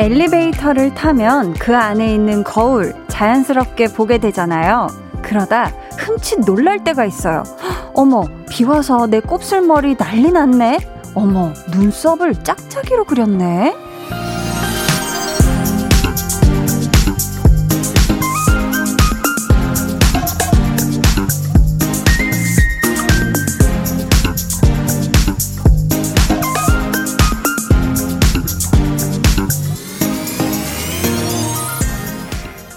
엘리베이터를 타면 그 안에 있는 거울 자연스럽게 보게 되잖아요. 그러다 흠칫 놀랄 때가 있어요. 어머, 비 와서 내 곱슬머리 난리 났네? 어머, 눈썹을 짝짝이로 그렸네?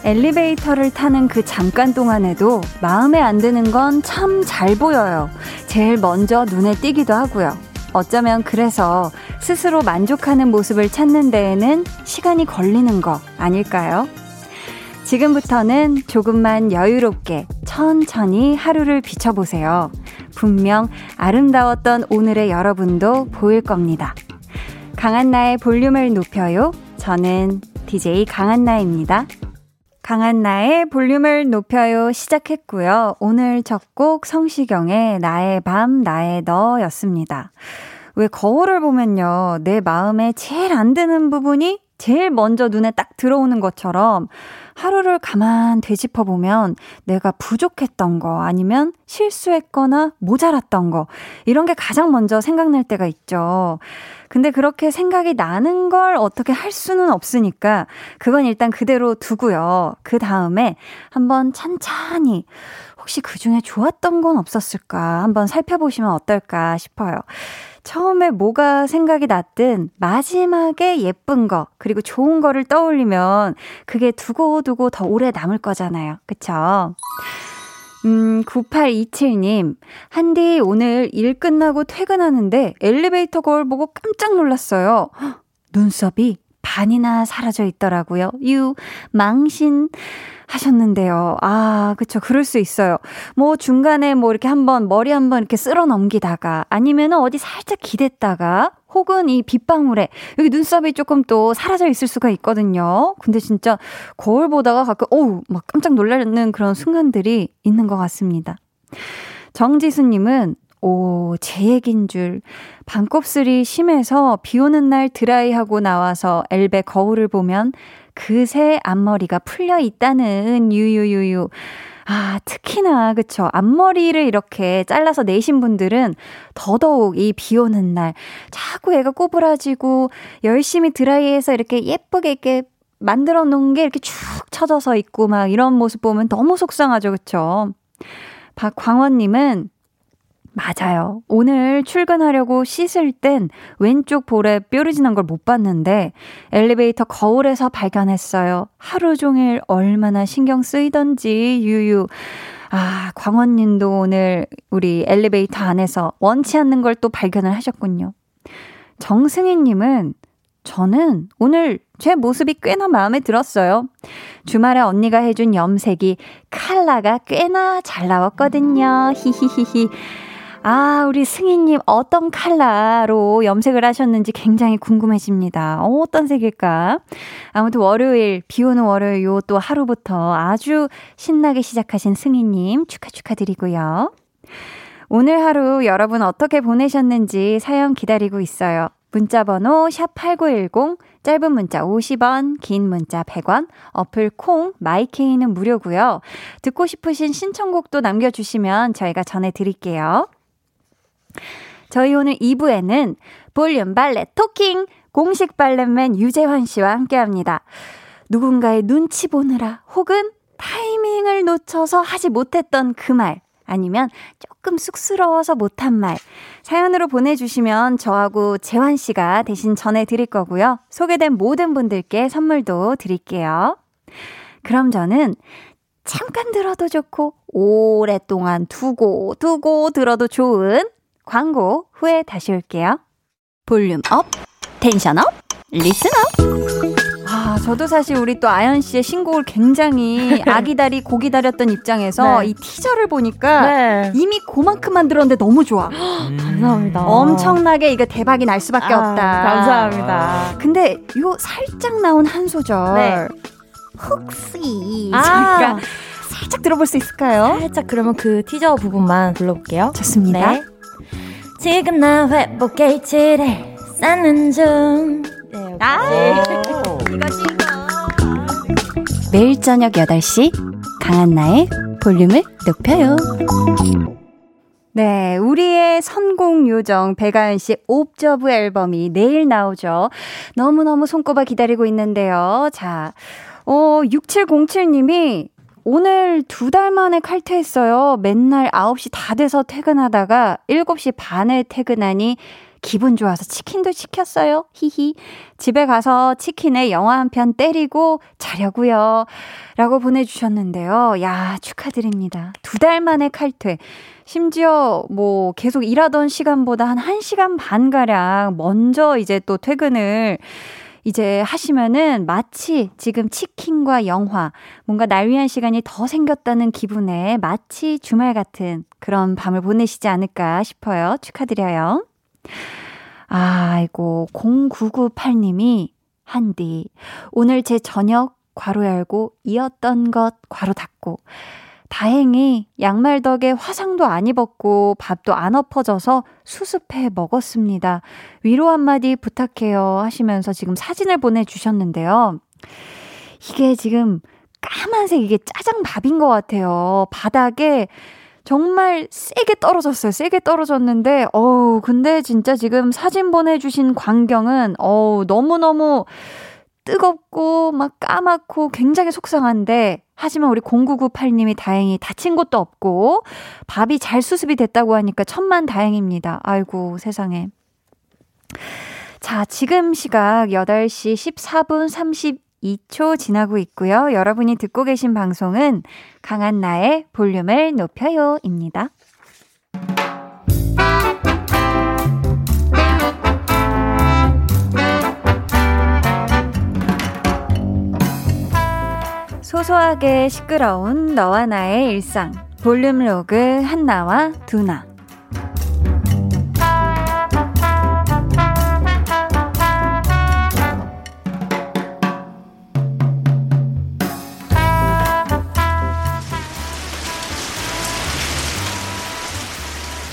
엘리베이터를 타는 그 잠깐 동안에도 마음에 안 드는 건 참 잘 보여요. 제일 먼저 눈에 띄기도 하고요. 어쩌면 그래서 스스로 만족하는 모습을 찾는 데에는 시간이 걸리는 거 아닐까요? 지금부터는 조금만 여유롭게 천천히 하루를 비춰보세요. 분명 아름다웠던 오늘의 여러분도 보일 겁니다. 강한나의 볼륨을 높여요. 저는 DJ 강한나입니다. 강한 나의 볼륨을 높여요 시작했고요. 오늘 첫 곡 성시경의 나의 밤, 나의 너 였습니다. 왜 거울을 보면요. 내 마음에 제일 안 드는 부분이 제일 먼저 눈에 딱 들어오는 것처럼 하루를 가만 되짚어 보면 내가 부족했던 거 아니면 실수했거나 모자랐던 거 이런 게 가장 먼저 생각날 때가 있죠. 근데 그렇게 생각이 나는 걸 어떻게 할 수는 없으니까 그건 일단 그대로 두고요. 그 다음에 한번 찬찬히 혹시 그 중에 좋았던 건 없었을까 한번 살펴보시면 어떨까 싶어요. 처음에 뭐가 생각이 났든 마지막에 예쁜 거, 그리고 좋은 거를 떠올리면 그게 두고두고 더 오래 남을 거잖아요. 그쵸? 음, 9827님. 한디 오늘 일 끝나고 퇴근하는데 엘리베이터 거울 보고 깜짝 놀랐어요. 눈썹이 반이나 사라져 있더라고요. 유, 망신. 하셨는데요. 아, 그쵸. 그럴 수 있어요. 뭐 중간에 뭐 이렇게 한번 머리 한번 이렇게 쓸어 넘기다가 아니면은 어디 살짝 기댔다가 혹은 이 빗방울에 여기 눈썹이 조금 또 사라져 있을 수가 있거든요. 근데 진짜 거울 보다가 가끔 어우, 막 깜짝 놀라는 그런 순간들이 있는 것 같습니다. 정지수님은 오, 제 얘긴 줄. 반곱슬이 심해서 비 오는 날 드라이하고 나와서 엘베 거울을 보면 그새 앞머리가 풀려 있다는 유유유유. 아, 특히나, 그쵸. 앞머리를 이렇게 잘라서 내신 분들은 더더욱 이 비 오는 날 자꾸 애가 꼬부라지고 열심히 드라이해서 이렇게 예쁘게 이렇게 만들어 놓은 게 이렇게 쭉 쳐져서 있고 막 이런 모습 보면 너무 속상하죠. 그쵸. 박광원님은 맞아요. 오늘 출근하려고 씻을 땐 왼쪽 볼에 뾰루지 난 걸 못 봤는데 엘리베이터 거울에서 발견했어요. 하루 종일 얼마나 신경 쓰이던지 유유. 아, 광원 님도 오늘 우리 엘리베이터 안에서 원치 않는 걸 또 발견을 하셨군요. 정승희 님은 저는 오늘 제 모습이 꽤나 마음에 들었어요. 주말에 언니가 해준 염색이 칼라가 꽤나 잘 나왔거든요. 히히히히. 아, 우리 승희님 어떤 컬러로 염색을 하셨는지 굉장히 궁금해집니다. 어, 어떤 색일까? 아무튼 월요일, 비 오는 월요일 요 또 하루부터 아주 신나게 시작하신 승희님 축하 축하드리고요. 오늘 하루 여러분 어떻게 보내셨는지 사연 기다리고 있어요. 문자 번호 샵8910, 짧은 문자 50원, 긴 문자 100원, 어플 콩, 마이케이는 무료고요. 듣고 싶으신 신청곡도 남겨 주시면 저희가 전해 드릴게요. 저희 오늘 2부에는 볼륨 발레 토킹 공식 발레맨 유재환 씨와 함께 합니다. 누군가의 눈치 보느라 혹은 타이밍을 놓쳐서 하지 못했던 그 말, 아니면 조금 쑥스러워서 못한 말, 사연으로 보내주시면 저하고 재환 씨가 대신 전해드릴 거고요. 소개된 모든 분들께 선물도 드릴게요. 그럼 저는 잠깐 들어도 좋고, 오랫동안 두고, 두고 들어도 좋은 광고 후에 다시 올게요. Volume up, tension up, listen up. 아, 저도 사실 우리 또 아연 씨의 신곡을 굉장히 아기다리 고기다렸던 입장에서 네. 이 티저를 보니까 네. 이미 그만큼 만들었는데 너무 좋아. 음. 감사합니다. 엄청나게 이거 대박이 날 수밖에 아, 없다. 감사합니다. 근데 요 살짝 나온 한 소절. 네. 혹시 아. 저희가 살짝 들어볼 수 있을까요? 살짝 그러면 그 티저 부분만 불러볼게요. 좋습니다. 네. 지금 나 회복 게이츠를 쌓는 중. 네, 아~ 매일 저녁 8시 강한나의 볼륨을 높여요. 네, 우리의 선공 요정 배가연 씨 옵저브 앨범이 내일 나오죠. 너무너무 손꼽아 기다리고 있는데요. 자, 어, 6707님이 오늘 두 달 만에 칼퇴했어요. 맨날 9시 다 돼서 퇴근하다가 7시 반에 퇴근하니 기분 좋아서 치킨도 시켰어요. 히히. 집에 가서 치킨에 영화 한 편 때리고 자려고요. 라고 보내주셨는데요. 야, 축하드립니다. 두 달 만에 칼퇴. 심지어 뭐 계속 일하던 시간보다 한 1시간 반가량 먼저 이제 또 퇴근을 이제 하시면은 마치 지금 치킨과 영화, 뭔가 날 위한 시간이 더 생겼다는 기분에 마치 주말 같은 그런 밤을 보내시지 않을까 싶어요. 축하드려요. 아이고, 0998님이 한디, 오늘 제 저녁 괄호 열고 이었던 것 괄호 닫고 다행히 양말 덕에 화상도 안 입었고 밥도 안 엎어져서 수습해 먹었습니다. 위로 한마디 부탁해요 하시면서 지금 사진을 보내주셨는데요. 이게 지금 까만색 이게 짜장밥인 것 같아요. 바닥에 정말 세게 떨어졌어요. 세게 떨어졌는데, 어우, 근데 진짜 지금 사진 보내주신 광경은, 어우, 너무너무 뜨겁고 막 까맣고 굉장히 속상한데 하지만 우리 0998님이 다행히 다친 것도 없고 밥이 잘 수습이 됐다고 하니까 천만 다행입니다. 아이고 세상에. 자, 지금 시각 8시 14분 32초 지나고 있고요. 여러분이 듣고 계신 방송은 강한 나의 볼륨을 높여요입니다. 소소하게 시끄러운 너와 나의 일상. 볼륨 로그 한나와 두나.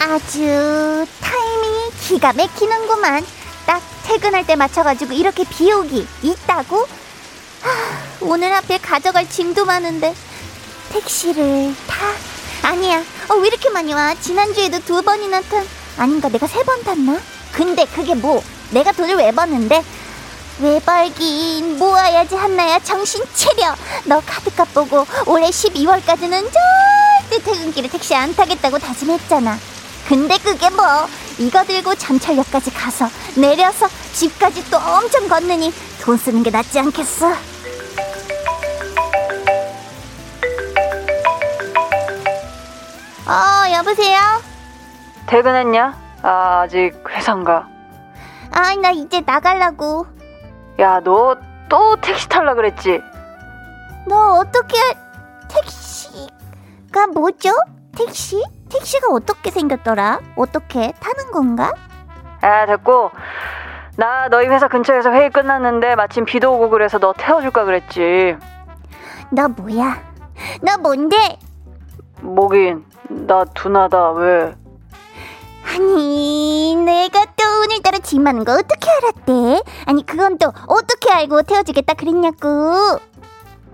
아주 타이밍이 기가 막히는구만. 딱 퇴근할 때 맞춰가지고 이렇게 비 오기 있다고? 하, 오늘 하필 가져갈 짐도 많은데 택시를 타? 아니야. 어, 왜 이렇게 많이 와? 지난주에도 두 번이나 탄. 아닌가 내가 세 번 탔나? 근데 그게 뭐? 내가 돈을 왜 버는데? 왜 벌긴 모아야지 한나야 정신 차려 너 카드값 보고 올해 12월까지는 절대 퇴근길에 택시 안 타겠다고 다짐했잖아 근데 그게 뭐 이거 들고 잠철역까지 가서 내려서 집까지 또 엄청 걷느니 돈 쓰는 게 낫지 않겠어? 어, 여보세요? 퇴근했냐? 아, 아직 회사인가? 아, 나 이제 나갈라고. 야, 너 또 택시 탈라 그랬지? 너 어떻게 택시가 뭐죠? 택시? 택시가 어떻게 생겼더라? 어떻게 타는 건가? 아, 됐고. 나 너희 회사 근처에서 회의 끝났는데 마침 비도 오고 그래서 너 태워줄까 그랬지. 너 뭐야? 너 뭔데? 뭐긴, 나 둔하다, 왜? 아니, 내가 또 오늘따라 짐 많은 거 어떻게 알았대? 아니, 그건 또 어떻게 알고 태워주겠다 그랬냐고.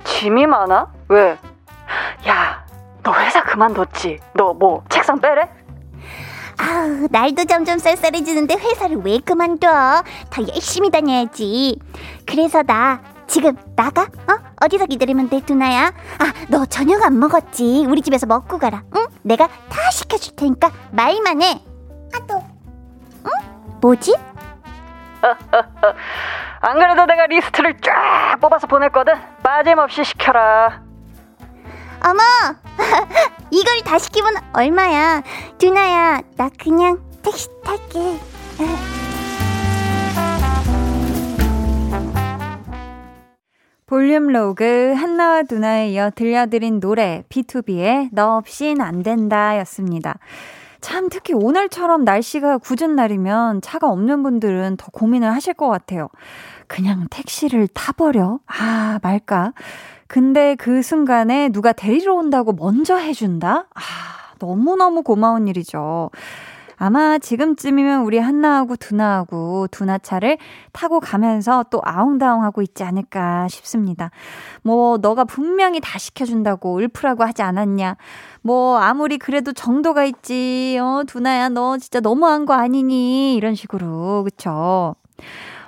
짐이 많아? 왜? 야, 너 회사 그만뒀지? 너 뭐 책상 빼래? 아우, 날도 점점 쌀쌀해지는데 회사를 왜 그만둬? 더 열심히 다녀야지. 그래서 나 지금 나가? 어? 어디서 기다리면 돼, 두나야? 아, 너 저녁 안 먹었지? 우리 집에서 먹고 가라. 응? 내가 다 시켜줄 테니까 말만 해. 아, 또. 응? 뭐지? 안 그래도 내가 리스트를 쫙 뽑아서 보냈거든? 빠짐없이 시켜라. 어머! 이걸 다 시키면 얼마야? 두나야, 나 그냥 택시 탈게. 볼륨 로그 한나와 두나에 이어 들려드린 노래 BTOB의 너 없인 안 된다 였습니다. 참 특히 오늘처럼 날씨가 굳은 날이면 차가 없는 분들은 더 고민을 하실 것 같아요. 그냥 택시를 타버려? 아, 말까? 근데 그 순간에 누가 데리러 온다고 먼저 해준다? 아, 너무너무 고마운 일이죠. 아마 지금쯤이면 우리 한나하고 두나하고 두나차를 타고 가면서 또 아웅다웅하고 있지 않을까 싶습니다. 뭐, 너가 분명히 다 시켜준다고 울프라고 하지 않았냐. 뭐, 아무리 그래도 정도가 있지. 어, 두나야, 너 진짜 너무한 거 아니니? 이런 식으로. 그쵸?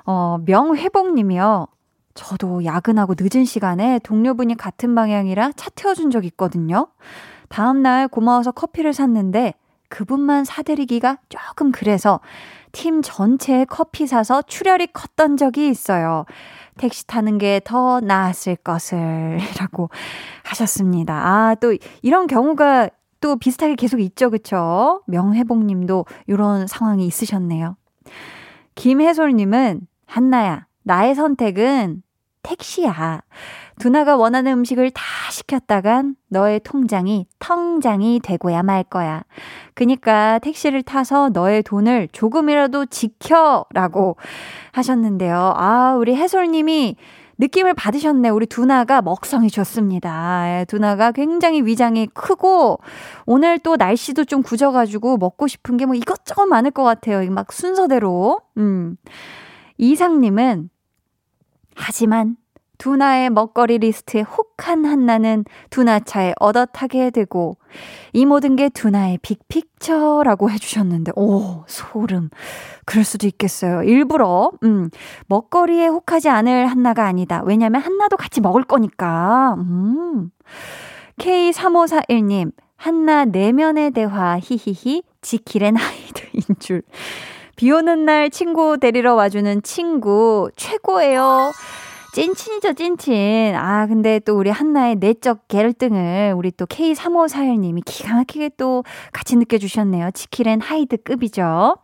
어, 명회복 님이요. 저도 야근하고 늦은 시간에 동료분이 같은 방향이라 차 태워준 적 있거든요. 다음날 고마워서 커피를 샀는데 그분만 사드리기가 조금 그래서 팀 전체에 커피 사서 출혈이 컸던 적이 있어요. 택시 타는 게 더 나았을 것을 라고 하셨습니다. 아, 또 이런 경우가 또 비슷하게 계속 있죠. 그쵸? 명회복 님도 이런 상황이 있으셨네요. 김혜솔 님은 한나야, 나의 선택은 택시야. 두나가 원하는 음식을 다 시켰다간 너의 통장이 텅장이 되고야 말 거야. 그니까 택시를 타서 너의 돈을 조금이라도 지켜라고 하셨는데요. 아, 우리 해솔님이 느낌을 받으셨네. 우리 두나가 먹성이 좋습니다. 예, 두나가 굉장히 위장이 크고 오늘 또 날씨도 좀 궂어가지고 먹고 싶은 게 뭐 이것저것 많을 것 같아요. 막 순서대로. 음. 이상님은 하지만 두나의 먹거리 리스트에 혹한 한나는 두나차에 얻어타게 되고 이 모든 게 두나의 big picture라고 해주셨는데 오 소름. 그럴 수도 있겠어요. 일부러 음 먹거리에 혹하지 않을 한나가 아니다. 왜냐면 한나도 같이 먹을 거니까. 음. K3541님 한나 내면의 대화 히히히 지킬앤 하이드인 줄. 비 오는 날 친구 데리러 와주는 친구 최고예요. 찐친이죠, 찐친. 아, 근데 또 우리 한나의 내적 갈등을 우리 또 K3541님이 기가 막히게 또 같이 느껴주셨네요. 치킬앤 하이드급이죠.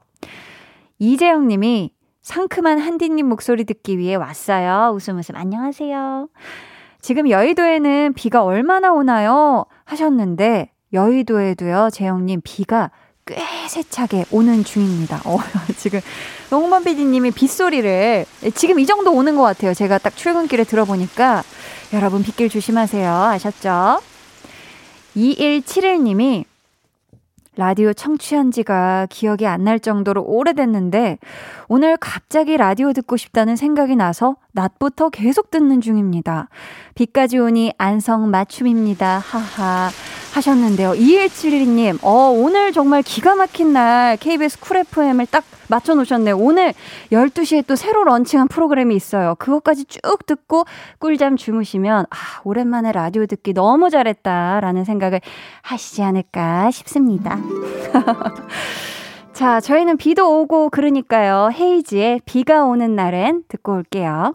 이재영 님이 상큼한 한디님 목소리 듣기 위해 왔어요. 웃음 웃음 안녕하세요. 지금 여의도에는 비가 얼마나 오나요? 하셨는데, 여의도에도요, 재영님, 비가 꽤 세차게 오는 중입니다. 어, 지금 홍범 PD님이 빗소리를 지금 이 정도 오는 것 같아요. 제가 딱 출근길에 들어보니까 여러분 빗길 조심하세요. 아셨죠? 2171님이 라디오 청취한 지가 기억이 안 날 정도로 오래됐는데 오늘 갑자기 라디오 듣고 싶다는 생각이 나서 낮부터 계속 듣는 중입니다. 비까지 오니 안성 맞춤입니다. 하하. 하셨는데요. 2171님, 어, 오늘 정말 기가 막힌 날 KBS 쿨 FM을 딱 맞춰 놓으셨네요. 오늘 12시에 또 새로 런칭한 프로그램이 있어요. 그것까지 쭉 듣고 꿀잠 주무시면, 아, 오랜만에 라디오 듣기 너무 잘했다라는 생각을 하시지 않을까 싶습니다. 자, 저희는 비도 오고 그러니까요. 헤이지의 비가 오는 날엔 듣고 올게요.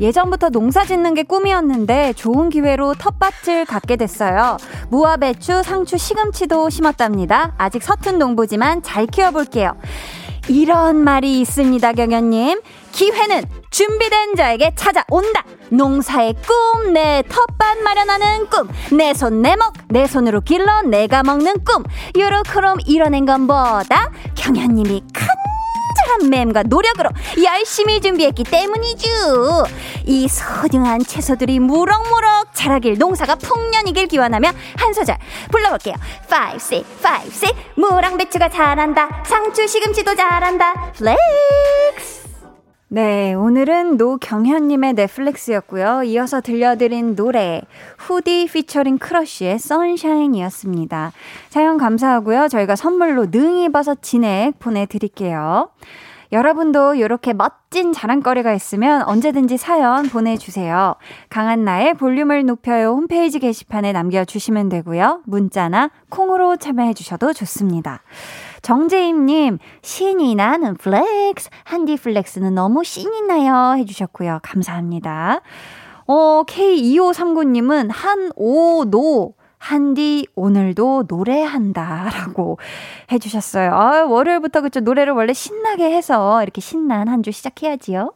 예전부터 농사 짓는 게 꿈이었는데 좋은 기회로 텃밭을 갖게 됐어요. 무화 배추, 상추, 시금치도 심었답니다. 아직 서툰 농부지만 잘 키워볼게요. 이런 말이 있습니다, 경연님. 기회는 준비된 자에게 찾아온다. 농사의 꿈, 내 텃밭 마련하는 꿈, 내 손, 내 목, 내 손으로 길러 내가 먹는 꿈. 요렇게럼 이뤄낸 것보다 경연님이 큰 땀과 노력으로 열심히 준비했기 때문이죠. 이 소중한 채소들이 무럭무럭 자라길 농사가 풍년이길 기원하며 한 소절 불러볼게요. 5, 6, 5, 6 무랑 배추가 자란다. 상추 시금치도 자란다. Flex 네, 오늘은 노경현님의 flex였고요. 이어서 들려드린 노래 후디 피처링 크러쉬의 Sunshine이었습니다. 사연 감사하고요. 저희가 선물로 능이 버섯 진액 보내드릴게요. 여러분도 이렇게 멋진 자랑거리가 있으면 언제든지 사연 보내주세요. 강한나의 볼륨을 높여요 홈페이지 게시판에 남겨주시면 되고요. 문자나 콩으로 참여해주셔도 좋습니다. 정재임님, 신이 나는 flex, 한디 flex는 너무 신이 나요. 해주셨고요. 감사합니다. 어, K2539님은 한 오 노, 한디 오늘도 노래한다 라고 해주셨어요. 아, 월요일부터 그쵸 노래를 원래 신나게 해서 이렇게 신난 한 주 시작해야지요.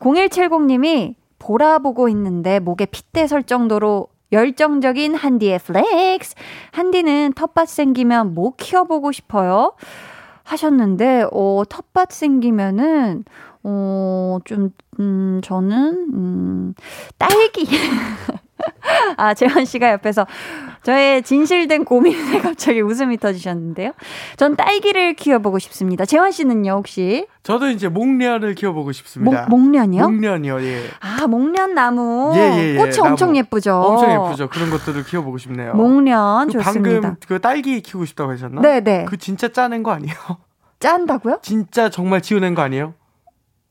0170님이 보라 보고 있는데 목에 핏대 설 정도로 열정적인 한디의 flex. 한디는 텃밭 생기면 뭐 키워보고 싶어요? 하셨는데, 어, 텃밭 생기면은, 어, 좀, 음, 저는, 음, 딸기. 아, 재환 씨가 옆에서 저의 진실된 고민에 갑자기 웃음이 터지셨는데요. 전 딸기를 키워보고 싶습니다. 재환 씨는요, 혹시? 저도 이제 목련을 키워보고 싶습니다. 목, 목련이요? 목련이요, 예. 아, 목련 나무. 예, 예, 예. 꽃이 나무. 엄청 예쁘죠. 엄청 예쁘죠. 그런 것들을 키워보고 싶네요. 목련 그 좋습니다. 방금 그 딸기 키우고 싶다고 하셨나? 네네. 그 진짜 짜낸 거 아니에요? 짠다고요? 진짜 정말 지어낸 거 아니에요?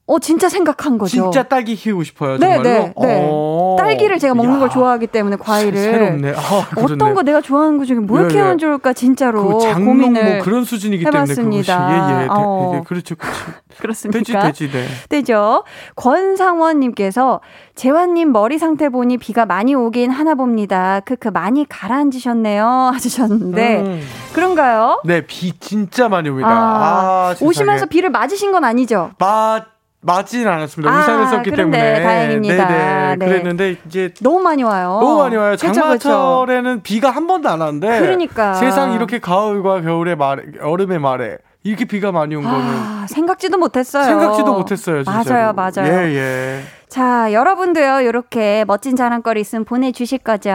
어, 진짜 생각한 거죠. 진짜 딸기 키우고 싶어요. 네, 정말로. 네, 네. 어. 딸기를 제가 먹는 야, 걸 좋아하기 때문에 과일을 새롭네. 아, 어떤. 거 내가 좋아하는 거 중에 뭘 예, 예. 키우면 좋을까 진짜로 그 장롱 고민을 뭐 그런 수준이기 해봤습니다. 때문에 그것이 예예 어. 예, 그렇죠 그렇죠 되지 그렇습니까? 되지 네. 되죠. 권상원님께서 재환님 머리 상태 보니 비가 많이 오긴 하나 봅니다. 크크 많이 가라앉으셨네요 하셨는데 음. 그런가요? 네 비 진짜 많이 옵니다. 아, 아. 오시면서 비를 맞으신 건 아니죠? 맞 맞지는 않았습니다. 아, 우산을 썼기 그런데 때문에 다행입니다. 네네 네. 그랬는데 이제 너무 많이 와요. 너무 많이 와요. 그쵸, 그쵸. 장마철에는 비가 한 번도 안 왔는데 그러니까. 세상 이렇게 가을과 겨울의 말에 여름의 말에 이렇게 비가 많이 온 거는 아, 생각지도 못했어요. 생각지도 못했어요. 진짜로. 맞아요, 맞아요. 예 예. 자, 여러분도요, 이렇게 멋진 자랑거리 있으면 보내주실 거죠?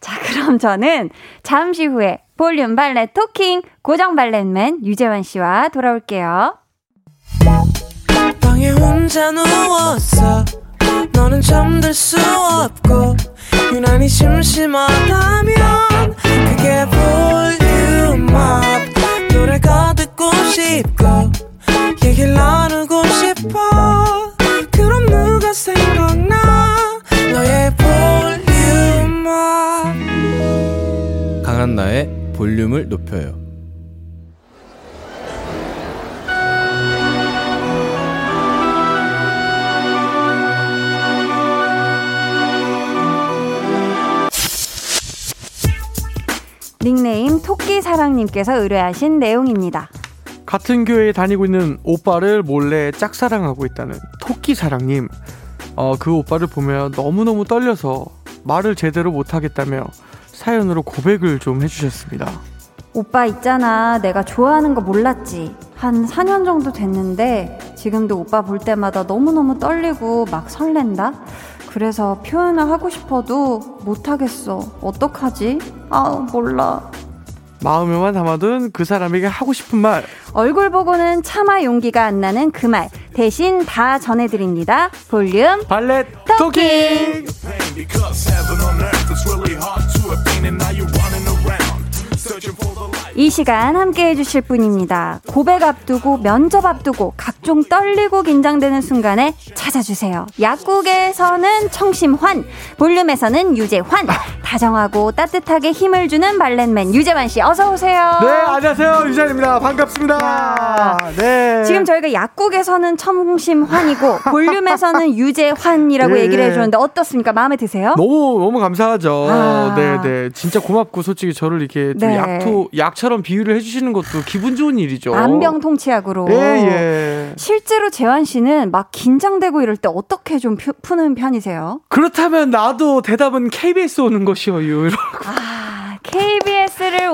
자, 그럼 저는 잠시 후에 볼륨 발레 토킹 고정 발렛맨 유재환 씨와 돌아올게요. 방에 혼자 누웠어 너는 잠들 수 없고 유난히 심심하다면 그게 볼륨업 토끼사랑님께서 의뢰하신 내용입니다. 같은 교회에 다니고 있는 오빠를 몰래 짝사랑하고 있다는 토끼 사랑님. 어, 그 오빠를 보며 너무너무 떨려서 말을 제대로 못하겠다며 사연으로 고백을 좀 해주셨습니다. 오빠 있잖아. 내가 좋아하는 거 몰랐지. 한 4년 정도 됐는데 지금도 오빠 볼 때마다 너무너무 떨리고 막 설렌다. 그래서 표현을 하고 싶어도 못하겠어. 어떡하지? 아, 몰라. 마음에만 담아둔 그 사람에게 하고 싶은 말. 얼굴 보고는 차마 용기가 안 나는 그 말. 대신 다 전해드립니다. 볼륨 발렛 토킹! 토킹! 이 시간 함께 해주실 분입니다. 고백 앞두고 면접 앞두고 각종 떨리고 긴장되는 순간에 찾아주세요. 약국에서는 청심환, 볼륨에서는 유재환, 다정하고 따뜻하게 힘을 주는 발렛맨 유재환 씨 어서 오세요. 네, 안녕하세요. 유찬입니다. 반갑습니다. 야. 네. 지금 저희가 약국에서는 청심환이고 볼륨에서는 유재환이라고 예, 얘기를 예. 해주는데 어떻습니까? 마음에 드세요? 너무 너무 감사하죠. 아. 네, 네. 진짜 고맙고 솔직히 저를 이렇게 좀 네. 약토 약처럼 비유를 해주시는 것도 기분 좋은 일이죠. 안병통치약으로. 예, 예. 실제로 재환 씨는 막 긴장되고 이럴 때 어떻게 좀 푸, 푸는 편이세요? 그렇다면 나도 대답은 KBS 오는 것이요. 이러고. 아, KBS를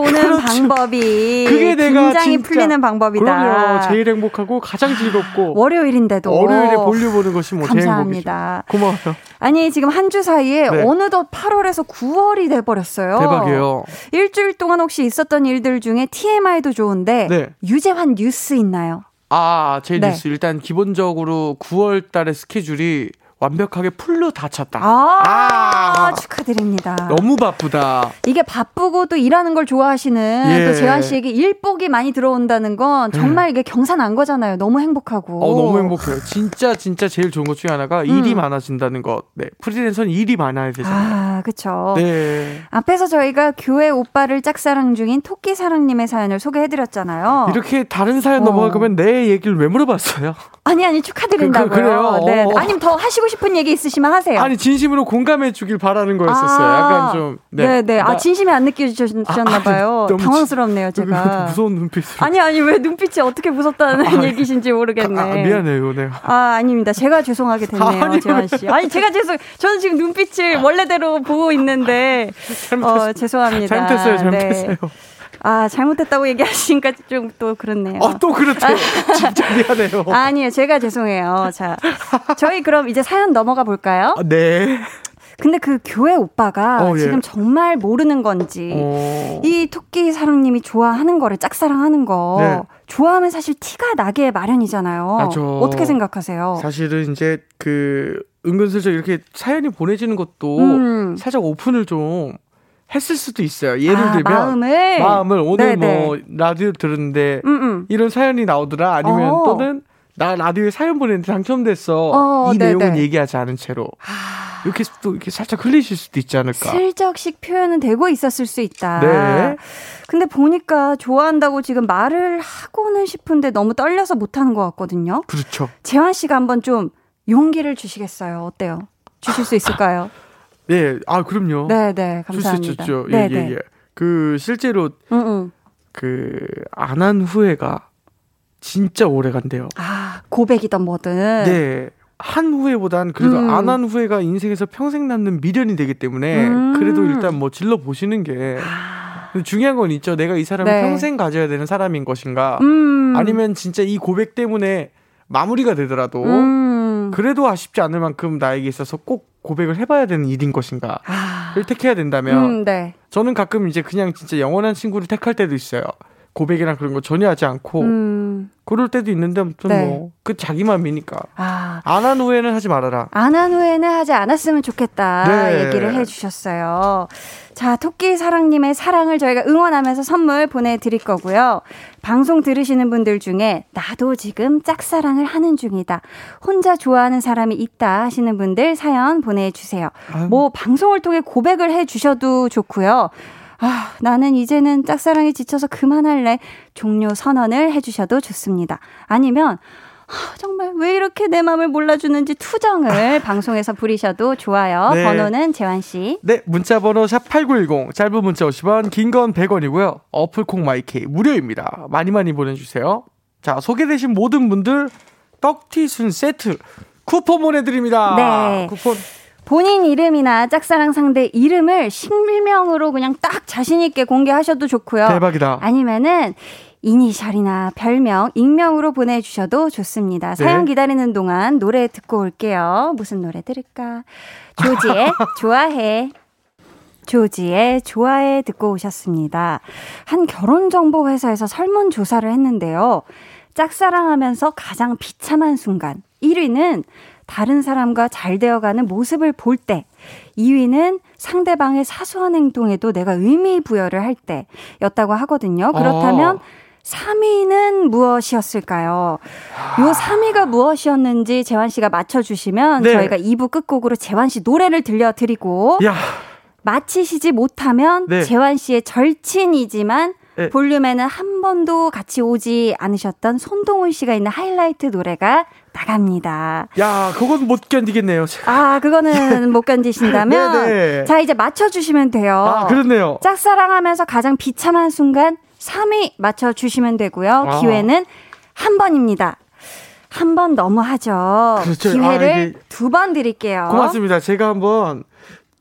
오는 그렇죠. 방법이 그게 내가 긴장이 풀리는 방법이다. 그럼요. 제일 행복하고 가장 즐겁고 월요일인데도 월요일에 볼륨 보는 것이 뭐 제일 감사합니다. 행복이죠. 고마워요. 아니 지금 한 주 사이에 네. 어느덧 8월에서 9월이 돼 버렸어요. 대박이에요. 일주일 동안 혹시 있었던 일들 중에 TMI도 좋은데 네. 유재환 뉴스 있나요? 아, 제 네. 뉴스 일단 기본적으로 9월 달의 스케줄이 완벽하게 풀로 다 찼다. 아, 아. 축하드립니다. 너무 바쁘다. 이게 바쁘고 또 일하는 걸 좋아하시는 예. 또 재환 씨에게 일복이 많이 들어온다는 건 정말 이게 경사난 거잖아요. 너무 행복하고. 어, 너무 행복해요. 진짜, 진짜 제일 좋은 것 중에 하나가 일이 음. 많아진다는 것. 네. 프리랜서는 일이 많아야 되잖아요. 아, 그쵸. 네. 앞에서 저희가 교회 오빠를 짝사랑 중인 토끼 사랑님의 사연을 소개해드렸잖아요. 이렇게 다른 사연 어. 넘어가면 내 얘기를 왜 물어봤어요? 아니, 아니, 축하드린다고요. 그- 그- 그래요? 네. 어. 아니면 더 하시고 싶은 얘기 있으시면 하세요. 아니, 진심으로 공감해 주길 바라는 거였었어요. 아, 약간 좀. 네, 네. 아, 나- 진심이 안 느껴지셨나 봐요. 아, 너무 당황스럽네요, 지- 제가. 무서운 눈빛으로. 아니, 아니, 왜 눈빛이 어떻게 무섭다는 아, 얘기신지 모르겠네. 아, 미안해요, 네. 아, 아닙니다. 제가 죄송하게 됐네요, 아니, 재환 씨. 아니, 제가 죄송, 저는 지금 눈빛을 원래대로 보고 있는데, 어, 죄송합니다. 잘못했어요, 잘못했어요. 네. 아, 잘못했다고 얘기하시니까 좀 또 그렇네요. 어, 또 그렇대요. 진짜 미안해요. 아니에요, 제가 죄송해요. 자, 저희 그럼 이제 사연 넘어가 볼까요? 아, 네. 근데 그 교회 오빠가 어, 예. 지금 정말 모르는 건지, 어. 이 토끼 사랑님이 좋아하는 거를 짝사랑하는 거, 네. 좋아하면 사실 티가 나게 마련이잖아요. 맞죠. 어떻게 생각하세요? 사실은 이제 그 은근슬쩍 이렇게 사연이 보내지는 것도 음. 살짝 오픈을 좀 했을 수도 있어요. 예를 아, 들면 마음을 마음을 오늘 네네. 뭐 라디오 들었는데 음, 음. 이런 사연이 나오더라 아니면 어. 또는 나 라디오에 사연 보냈는데 당첨됐어 어, 이 네네. 내용은 얘기하지 않은 채로 이렇게 또 이렇게 살짝 흘리실 수도 있지 않을까. 슬쩍씩 표현은 되고 있었을 수 있다. 네. 근데 보니까 좋아한다고 지금 말을 하고는 싶은데 너무 떨려서 못하는 것 같거든요. 그렇죠. 재환 씨가 한번 좀 용기를 주시겠어요? 어때요? 주실 수 있을까요? 네, 아 그럼요. 네, 네, 감사합니다. 있죠. 네, 예, 예, 네. 예. 그 실제로 응, 응. 그안 한 후회가 진짜 오래 간대요. 아, 고백이든 뭐든. 네. 한 후회보단 그래도 음. 안한 후회가 인생에서 평생 남는 미련이 되기 때문에 음. 그래도 일단 뭐 질러 보시는 게 근데 중요한 건 있죠. 내가 이 사람을 네. 평생 가져야 되는 사람인 것인가 음. 아니면 진짜 이 고백 때문에 마무리가 되더라도 음. 그래도 아쉽지 않을 만큼 나에게 있어서 꼭 고백을 해봐야 되는 일인 것인가를 아. 택해야 된다면 음, 네. 저는 가끔 이제 그냥 진짜 영원한 친구를 택할 때도 있어요. 고백이나 그런 거 전혀 하지 않고 음. 그럴 때도 있는데 아무튼 네. 뭐그 자기 맘이니까 아. 안한 후회는 하지 말아라. 안 한 후에는 하지 않았으면 좋겠다 네. 얘기를 해주셨어요. 자, 토끼 사랑님의 사랑을 저희가 응원하면서 선물 보내드릴 거고요. 방송 들으시는 분들 중에 나도 지금 짝사랑을 하는 중이다. 혼자 좋아하는 사람이 있다 하시는 분들 사연 보내주세요. 아유. 뭐 방송을 통해 고백을 해주셔도 좋고요. 아, 나는 이제는 짝사랑에 지쳐서 그만할래. 종료 선언을 해주셔도 좋습니다. 아니면 아, 정말 왜 이렇게 내 마음을 몰라주는지 투정을 방송에서 부리셔도 좋아요. 네. 번호는 재환 씨. 네, 문자 번호 샵 8910 짧은 문자 50원, 긴 건 100원이고요. 어플 콩 마이케이 무료입니다. 많이 많이 보내 주세요. 자, 소개되신 모든 분들 떡튀순 세트 쿠폰 보내 드립니다. 네. 쿠폰 본인 이름이나 짝사랑 상대 이름을 실명으로 그냥 딱 자신 있게 공개하셔도 좋고요. 대박이다. 아니면은 이니셜이나 별명, 익명으로 보내주셔도 좋습니다. 사연 네. 기다리는 동안 노래 듣고 올게요. 무슨 노래 들을까? 조지의 좋아해. 조지의 좋아해 듣고 오셨습니다. 한 결혼정보회사에서 설문조사를 했는데요. 짝사랑하면서 가장 비참한 순간. 1위는 다른 사람과 잘 되어가는 모습을 볼 때. 2위는 상대방의 사소한 행동에도 내가 의미 부여를 할 때였다고 하거든요. 그렇다면 어. 3위는 무엇이었을까요? 요 3위가 무엇이었는지 재환 씨가 맞춰주시면 네. 저희가 2부 끝곡으로 재환 씨 노래를 들려드리고 야, 맞히시지 못하면 네. 재환 씨의 절친이지만 네. 볼륨에는 한 번도 같이 오지 않으셨던 손동훈 씨가 있는 하이라이트 노래가 나갑니다. 야, 그건 못 견디겠네요. 아, 그거는 못 견디신다면 네네. 자, 이제 맞춰주시면 돼요. 아, 그렇네요. 짝사랑하면서 가장 비참한 순간 3위 맞춰주시면 되고요. 아. 기회는 한 번입니다. 한 번 너무 하죠. 그렇죠. 기회를 아, 이게- 두번 드릴게요. 고맙습니다. 제가 한번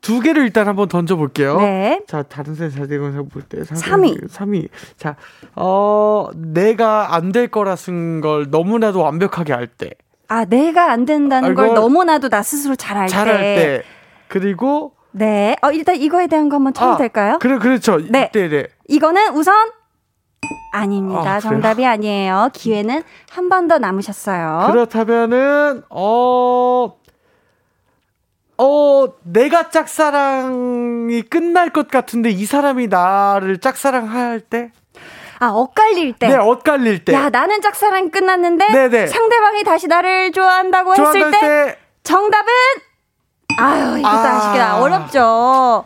두 개를 일단 한번 던져 볼게요. 네. 자, 다른 새 자대건 볼때 삼위. 3위. 자, 어, 내가 안 될 거라 쓴 걸 너무나도 완벽하게 알 때. 아, 내가 안 된다는 아, 걸 너무나도 나 스스로 잘 알 때. 잘할 때. 그리고 네. 어, 일단 이거에 대한 거 한번 쳐도 아, 될까요? 그래 그렇죠. 네. 네, 네. 이거는 우선 아닙니다. 아? 정답이 아니에요. 기회는 한 번 더 남으셨어요. 그렇다면은 어 어, 내가 짝사랑이 끝날 것 같은데 이 사람이 나를 짝사랑할 때? 아, 엇갈릴 때. 네, 엇갈릴 때. 야, 나는 짝사랑 끝났는데 네네. 상대방이 다시 나를 좋아한다고 했을 좋아한다 때, 때 정답은 아유, 이것도 아. 아. 시기다 어렵죠.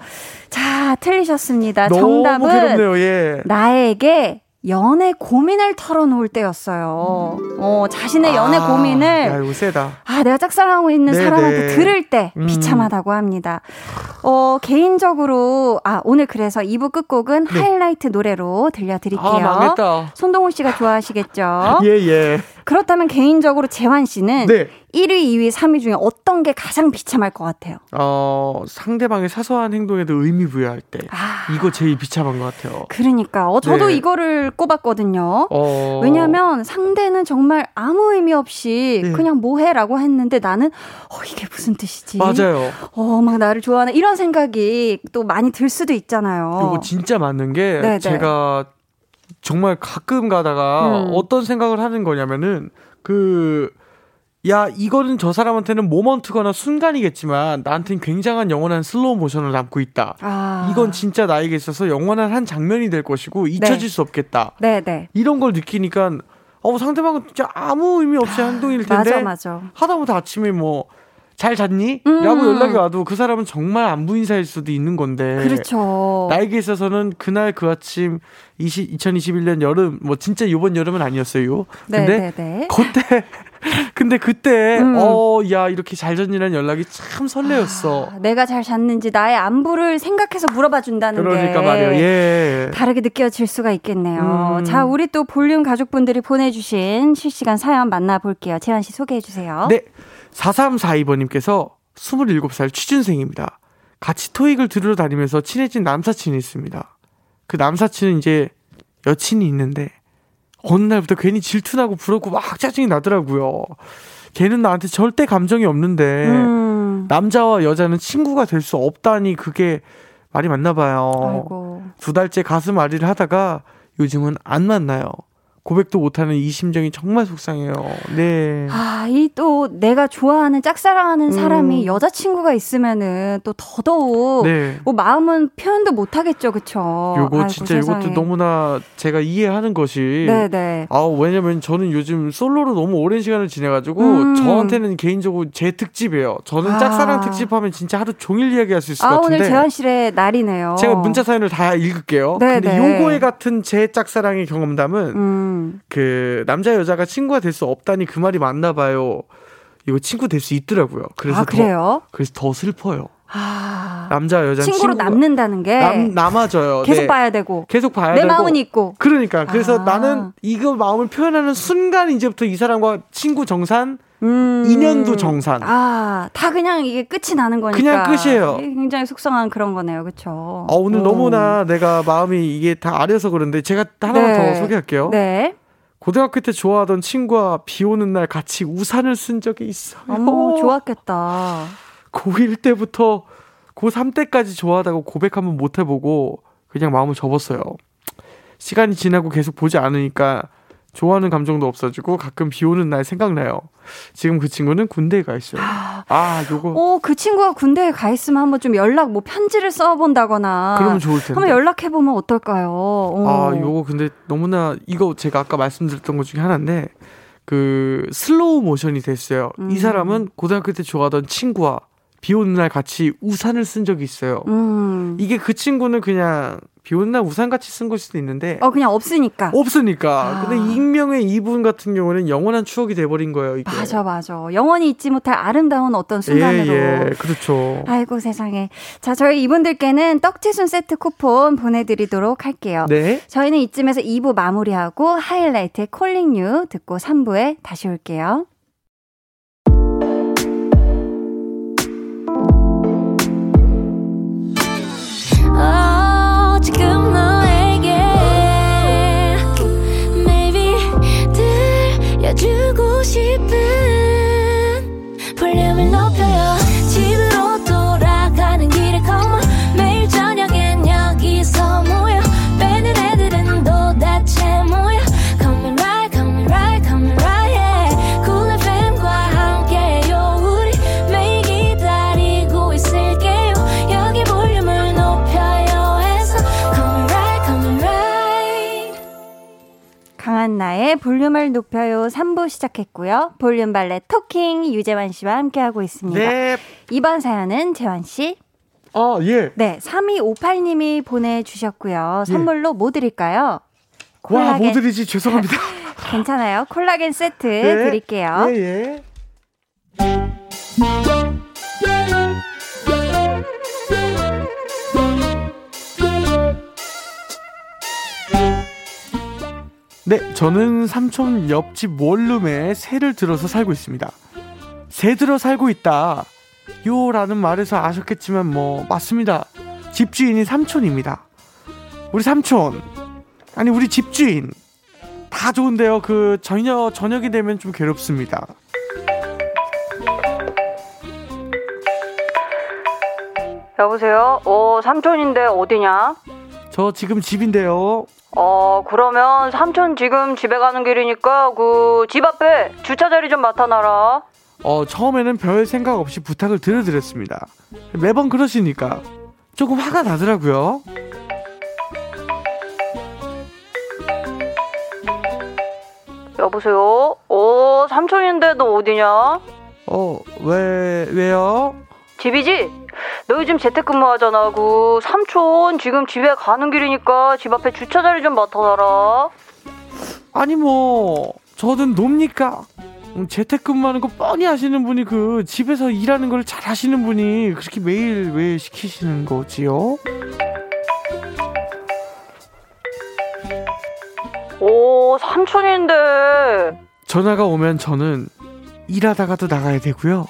자, 틀리셨습니다. 정답은 괴롭네요, 예. 나에게 연애 고민을 털어놓을 때였어요. 어, 자신의 연애 아, 고민을 야, 세다. 아, 내가 짝사랑하고 있는 네네. 사람한테 들을 때 음. 비참하다고 합니다. 어, 개인적으로, 아, 오늘 그래서 2부 끝곡은 하이라이트 노래로 들려 드릴게요. 네. 아, 망했다. 손동훈 씨가 좋아하시겠죠? 예, 예. 그렇다면 개인적으로 재환 씨는 네. 1위, 2위, 3위 중에 어떤 게 가장 비참할 것 같아요? 어, 상대방의 사소한 행동에도 의미 부여할 때. 아, 이거 제일 비참한 것 같아요. 그러니까. 어, 저도 네. 이거를 꼽았거든요. 어. 왜냐면 상대는 정말 아무 의미 없이 네. 그냥 뭐 해 라고 했는데 나는 어 이게 무슨 뜻이지? 맞아요. 어 막 나를 좋아하는 이런 생각이 또 많이 들 수도 있잖아요. 이거 진짜 맞는 게 어. 네네. 제가 정말 가끔 가다가 음. 어떤 생각을 하는 거냐면은 그 야, 이거는 저 사람한테는 moment거나 순간이겠지만 나한테는 굉장한 영원한 슬로우 모션을 남고 있다. 아. 이건 진짜 나에게 있어서 영원한 한 장면이 될 것이고 잊혀질 수 없겠다. 네 네. 이런 걸 느끼니까 어 상대방은 진짜 아무 의미 없이 행동일 텐데 맞아 맞아. 하다못해 아침에 뭐 잘 잤니? 음. 라고 연락이 와도 그 사람은 정말 안부 인사일 수도 있는 건데 그렇죠. 나에게 있어서는 그날 그 아침 20, 2021년 여름 뭐 진짜 이번 여름은 아니었어요. 근데 네네네. 그때 근데 그때 음. 어 야 이렇게 잘 잤니라는 연락이 참 설레었어. 아, 내가 잘 잤는지 나의 안부를 생각해서 물어봐 준다는 그러니까 게 말이에요. 예. 다르게 느껴질 수가 있겠네요. 음. 자, 우리 또 볼륨 가족분들이 보내주신 실시간 사연 만나볼게요. 재환 씨 소개해 주세요. 네. 4342번님께서 27살 취준생입니다. 같이 토익을 들으러 다니면서 친해진 남사친이 있습니다. 그 남사친은 이제 여친이 있는데 어느 날부터 괜히 질투나고 부럽고 막 짜증이 나더라고요. 걔는 나한테 절대 감정이 없는데 음. 남자와 여자는 친구가 될 수 없다니 그게 말이 맞나 봐요. 아이고. 두 달째 가슴 앓이를 하다가 요즘은 안 만나요. 고백도 못하는 이 심정이 정말 속상해요. 네. 아, 이 또 내가 좋아하는 짝사랑하는 사람이 음. 여자친구가 있으면은 또 더더욱 네. 뭐 마음은 표현도 못 하겠죠, 그쵸? 요거 아이고, 진짜 세상에. 이것도 너무나 제가 이해하는 것이 네네. 아 왜냐면 저는 요즘 솔로로 너무 오랜 시간을 지내가지고 음. 저한테는 개인적으로 제 특집이에요. 저는 아. 짝사랑 특집하면 진짜 하루 종일 이야기할 수 있을 아, 것 같은데 오늘 재환실의 날이네요. 제가 문자 사연을 다 읽을게요. 네, 근데 네. 요거에 같은 제 짝사랑의 경험담은 음. 그 남자 여자가 친구가 될 수 없다니 그 말이 맞나 봐요. 이거 친구 될 수 있더라고요. 그래서 아? 더, 그래서 더 슬퍼요. 아. 남자 여자 친구로 남는다는 게 남 남아져요. 계속 네. 봐야 되고. 계속 봐야 내 되고. 마음은 있고. 그러니까 그래서 아. 나는 이거 마음을 표현하는 순간 이제부터 이 사람과 친구 정산, 음. 인연도 정산. 아, 다 그냥 이게 끝이 나는 거니까. 그냥 끝이에요. 굉장히 속상한 그런 거네요. 그쵸? 아, 오늘 어. 너무나 내가 마음이 이게 다 아려서 그런데 제가 하나만 네. 더 소개할게요. 네. 고등학교 때 좋아하던 친구와 비 오는 날 같이 우산을 쓴 적이 있어요. 어머, 좋았겠다. 고1 때부터 고3 때까지 좋아하다고 고백 한번 못 해보고 그냥 마음을 접었어요. 시간이 지나고 계속 보지 않으니까 좋아하는 감정도 없어지고 가끔 비 오는 날 생각나요. 지금 그 친구는 군대에 가 있어요. 아, 요거 어, 그 친구가 군대에 가 있으면 한번 좀 연락, 뭐 편지를 써 본다거나. 그러면 좋을 텐데. 한번 연락해 보면 어떨까요? 어. 아, 요거 근데 너무나 이거 제가 아까 말씀드렸던 것 중에 하나인데 그 슬로우 모션이 됐어요. 음. 이 사람은 고등학교 때 좋아하던 친구와 비 오는 날 같이 우산을 쓴 적이 있어요. 음. 이게 그 친구는 그냥 비 오는 날 우산 같이 쓴 걸 수도 있는데 어, 그냥 없으니까. 없으니까. 아. 근데 익명의 이분 같은 경우는 영원한 추억이 돼버린 거예요. 이게. 맞아, 맞아. 영원히 잊지 못할 아름다운 어떤 순간으로. 예, 예, 그렇죠. 아이고 세상에. 자, 저희 이분들께는 떡지순 세트 쿠폰 보내드리도록 할게요. 네. 저희는 이쯤에서 2부 마무리하고 하이라이트의 Calling You 듣고 3부에 다시 올게요. 들려주고 볼륨을 높여요 3부 시작했고요. 볼륨 발레 토킹 유재환 씨와 함께하고 있습니다. 네. 이번 사연은 재환 씨. 아, 예. 네, 3258님이 보내주셨고요. 선물로 뭐 드릴까요? 와, 콜라겐. 뭐 드리지? 죄송합니다. 괜찮아요. 콜라겐 세트 예. 드릴게요. 예, 예. 네, 저는 삼촌 옆집 원룸에 새를 들어서 살고 있습니다. 새 들어 살고 있다. 요 라는 말에서 아셨겠지만 뭐 맞습니다. 집주인이 삼촌입니다. 우리 삼촌 아니 우리 집주인 다 좋은데요. 그 저녁 저녁이 되면 좀 괴롭습니다. 여보세요? 어, 삼촌인데 어디냐? 저 지금 집인데요. 어, 그러면 삼촌 지금 집에 가는 길이니까 그 집 앞에 주차 자리 좀 맡아놔라. 어 처음에는 별 생각 없이 부탁을 드려드렸습니다. 매번 그러시니까 조금 화가 나더라고요. 여보세요? 어, 삼촌인데 너 어디냐? 어 왜 왜요? 집이지? 너 요즘 재택근무 하잖아. 그 삼촌 지금 집에 가는 길이니까 집 앞에 주차 자리 좀 맡아놔라. 아니 뭐 저는 놉니까? 음, 재택근무하는 거 뻔히 아시는 분이 그 집에서 일하는 걸 잘 하시는 분이 그렇게 매일 왜 시키시는 거지요? 오, 삼촌인데. 전화가 오면 저는 일하다가도 나가야 되고요.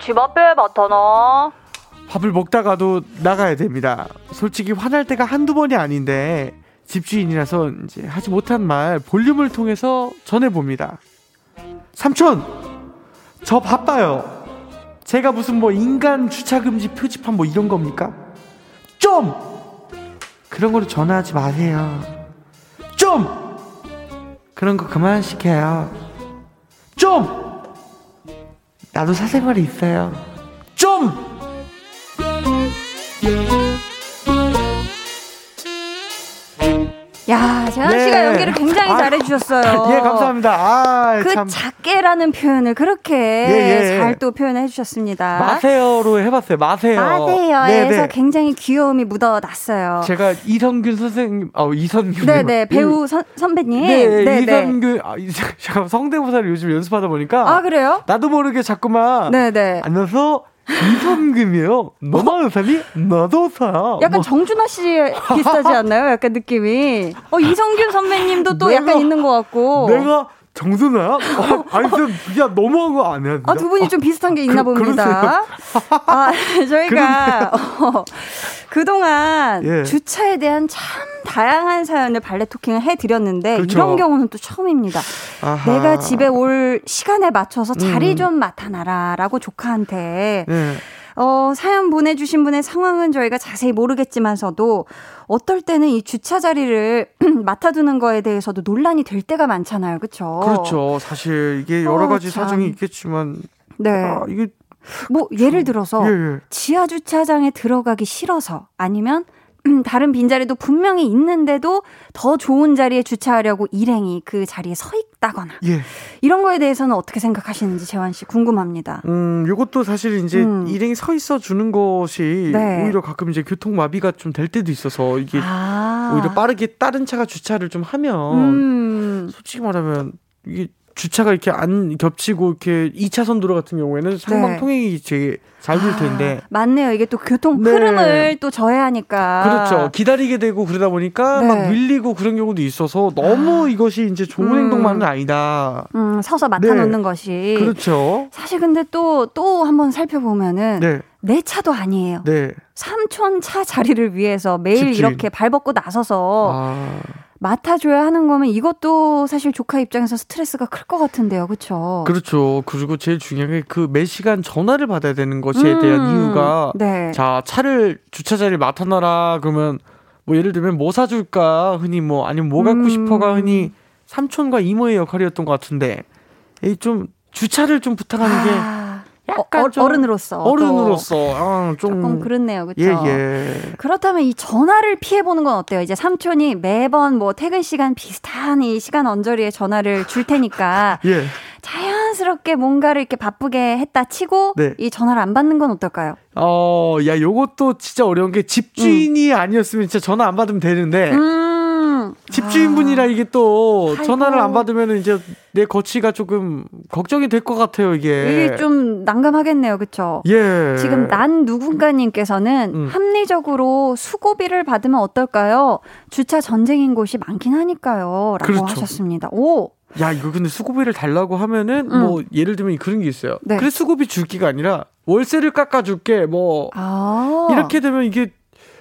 집 앞에 맡아놔. 밥을 먹다가도 나가야 됩니다. 솔직히 화날 때가 한두 번이 아닌데 집주인이라서 이제 하지 못한 말 볼륨을 통해서 전해봅니다. 삼촌! 저 바빠요. 제가 무슨 뭐 인간 주차금지 표지판 뭐 이런 겁니까? 좀! 그런 거로 전화하지 마세요. 좀! 그런 거 그만 시켜요. 좀! 나도 사생활이 있어요. 좀! 야, 재환 네. 씨가 연기를 굉장히 아, 잘해주셨어요. 예, 감사합니다. 아, 그 참. 작게라는 표현을 그렇게 예, 예. 잘또 표현해 주셨습니다. 마세요로 해봤어요. 마세요. 마세요에서 네, 네. 굉장히 귀여움이 묻어났어요. 제가 이성균 선생님, 어, 이선균. 네네 배우 선, 선배님. 네, 네네. 이선균, 아, 이- 잠깐 성대모사를 요즘 연습하다 보니까. 아 그래요? 나도 모르게 자꾸만. 네네. 안녕하세요. 이선균이에요. 너만 사니? 나도 사. 약간 뭐. 정준하 씨 비슷하지 않나요? 약간 느낌이. 어 이성균 선배님도 또 내가- 약간 있는 것 같고. 내가 정준하야? 어, 아니, 좀, 야, 너무한 거 아니야? 진짜? 아, 두 분이 좀 비슷한 게 있나 그- 봅니다. 아, 저희가 어, 그동안 예. 주차에 대한 참 다양한 사연을 발레 토킹을 해드렸는데 그렇죠. 이런 경우는 또 처음입니다. 아하. 내가 집에 올 시간에 맞춰서 자리 음. 좀 맡아놔라라고 조카한테 네. 어, 사연 보내주신 분의 상황은 저희가 자세히 모르겠지만서도 어떨 때는 이 주차 자리를 맡아두는 거에 대해서도 논란이 될 때가 많잖아요. 그렇죠? 그렇죠. 사실 이게 여러 어, 가지 참. 사정이 있겠지만. 네. 아, 이게. 뭐 예를 들어서 예, 예. 지하 주차장에 들어가기 싫어서 아니면 음, 다른 빈자리도 분명히 있는데도 더 좋은 자리에 주차하려고 일행이 그 자리에 서 있다거나 예. 이런 거에 대해서는 어떻게 생각하시는지 재환 씨 궁금합니다. 음, 요것도 사실 이제 음. 일행이 서 있어 주는 것이 네. 오히려 가끔 이제 교통 마비가 좀 될 때도 있어서 이게 아. 오히려 빠르게 다른 차가 주차를 좀 하면 음. 솔직히 말하면 이게 주차가 이렇게 안 겹치고 이렇게 2차선 도로 같은 경우에는 상방 네. 통행이 되게 잘될 텐데 아, 맞네요. 이게 또 교통 네. 흐름을 또 저해하니까. 그렇죠. 기다리게 되고 그러다 보니까 네. 막 밀리고 그런 경우도 있어서 너무 이것이 이제 좋은 음. 행동만은 아니다. 음, 서서 맡아 놓는 네. 것이. 그렇죠. 사실 근데 또, 또 한번 살펴보면은 네. 내 차도 아니에요. 네. 삼촌 차 자리를 위해서 매일 집주인. 이렇게 발벗고 나서서 아. 맡아줘야 하는 거면 이것도 사실 조카 입장에서 스트레스가 클 것 같은데요. 그렇죠? 그렇죠. 그리고 제일 중요한 게 그 매 시간 전화를 받아야 되는 것에 대한 이유가 네. 자 차를 주차 자리를 맡아놔라 그러면 뭐 예를 들면 뭐 사줄까 흔히 뭐 아니면 뭐 갖고 음. 싶어가 흔히 삼촌과 이모의 역할이었던 것 같은데 이 좀 주차를 좀 부탁하는 게 아, 약간 어, 좀 어른으로서 또 어른으로서 아, 좀 조금 그렇네요, 그렇죠? 예, 예. 그렇다면 이 전화를 피해 보는 건 어때요? 이제 삼촌이 매번 뭐 퇴근 시간 비슷한 이 시간 언저리에 전화를 줄 테니까 예. 자연스럽게 뭔가를 이렇게 바쁘게 했다 치고 네. 이 전화를 안 받는 건 어떨까요? 어, 야, 요것도 진짜 어려운 게 집주인이 아니었으면 진짜 전화 안 받으면 되는데 음. 집주인분이라 이게 또 아이고. 전화를 안 받으면 이제 내 거치가 조금 걱정이 될 것 같아요, 이게. 이게 좀 난감하겠네요, 그렇죠? 예. 지금 난 누군가님께서는 음. 합리적으로 수고비를 받으면 어떨까요? 주차 전쟁인 곳이 많긴 하니까요. 라고 그렇죠. 하셨습니다. 오! 야, 이거 근데 수고비를 달라고 하면은 음. 뭐 예를 들면 그런 게 있어요. 네. 그래 수고비 줄기가 아니라 월세를 깎아줄게 뭐 아. 이렇게 되면 이게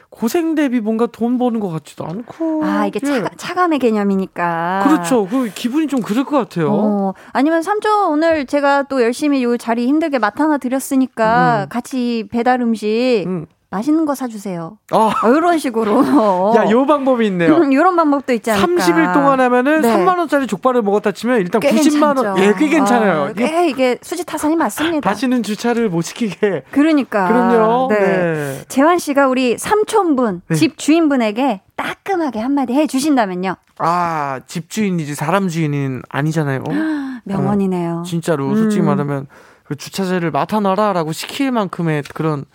고생 대비 뭔가 돈 버는 것 같지도 않고. 아, 이게 예. 차가, 차감의 개념이니까. 그렇죠. 그 기분이 좀 그럴 것 같아요. 어, 아니면 삼촌 오늘 제가 또 열심히 요 자리 힘들게 맡아나 드렸으니까 음. 같이 배달 음식 음. 맛있는 거 사주세요. 아, 어, 이런 식으로. 야, 요 방법이 있네요. 이런 방법도 있지 않을까. 30일 동안 하면은 네. 3만 원짜리 족발을 먹었다 치면 일단 꽤 90만 원. 괜찮죠. 예, 꽤 괜찮아요. 아, 이게 꽤 이게 수지 타산이 맞습니다. 다시는 주차를 못 시키게. 그러니까. 그럼요. 네. 네. 재환 씨가 우리 삼촌분, 네. 집 주인분에게 따끔하게 한마디 해 주신다면요. 아, 집 주인이지 사람 주인은 아니잖아요. 명언이네요. 진짜로 솔직히 음. 말하면 그 주차제를 맡아놔라라고 시킬 만큼의 그런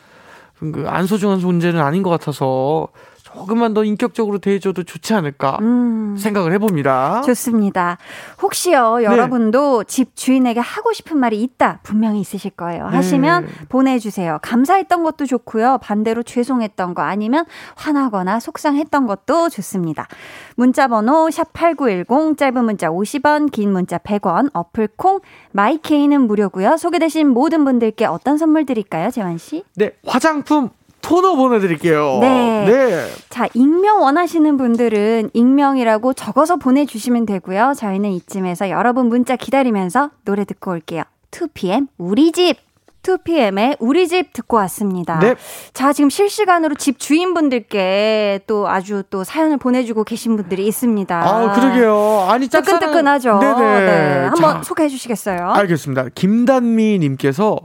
그 안 소중한 존재는 아닌 것 같아서 조금만 더 인격적으로 대해줘도 좋지 않을까 음. 생각을 해봅니다. 좋습니다. 혹시요, 네. 여러분도 집 주인에게 하고 싶은 말이 있다. 분명히 있으실 거예요. 네. 하시면 보내주세요. 감사했던 것도 좋고요. 반대로 죄송했던 거 아니면 화나거나 속상했던 것도 좋습니다. 문자번호 샵 8910, 짧은 문자 50원, 긴 문자 100원, 어플 콩, 마이케이는 무료고요. 소개되신 모든 분들께 어떤 선물 드릴까요, 재환 씨? 네, 화장품 토너 보내드릴게요. 네. 네. 자, 익명 원하시는 분들은 익명이라고 적어서 보내주시면 되고요. 저희는 이쯤에서 여러분 문자 기다리면서 노래 듣고 올게요. 2PM 우리 집. 2PM의 우리 집 듣고 왔습니다. 네. 자, 지금 실시간으로 집 주인분들께 또 아주 또 사연을 보내주고 계신 분들이 있습니다. 아, 그러게요. 아니, 짝사랑- 뜨끈뜨끈하죠. 네네. 네, 한번 자, 소개해 주시겠어요? 알겠습니다. 김단미 님께서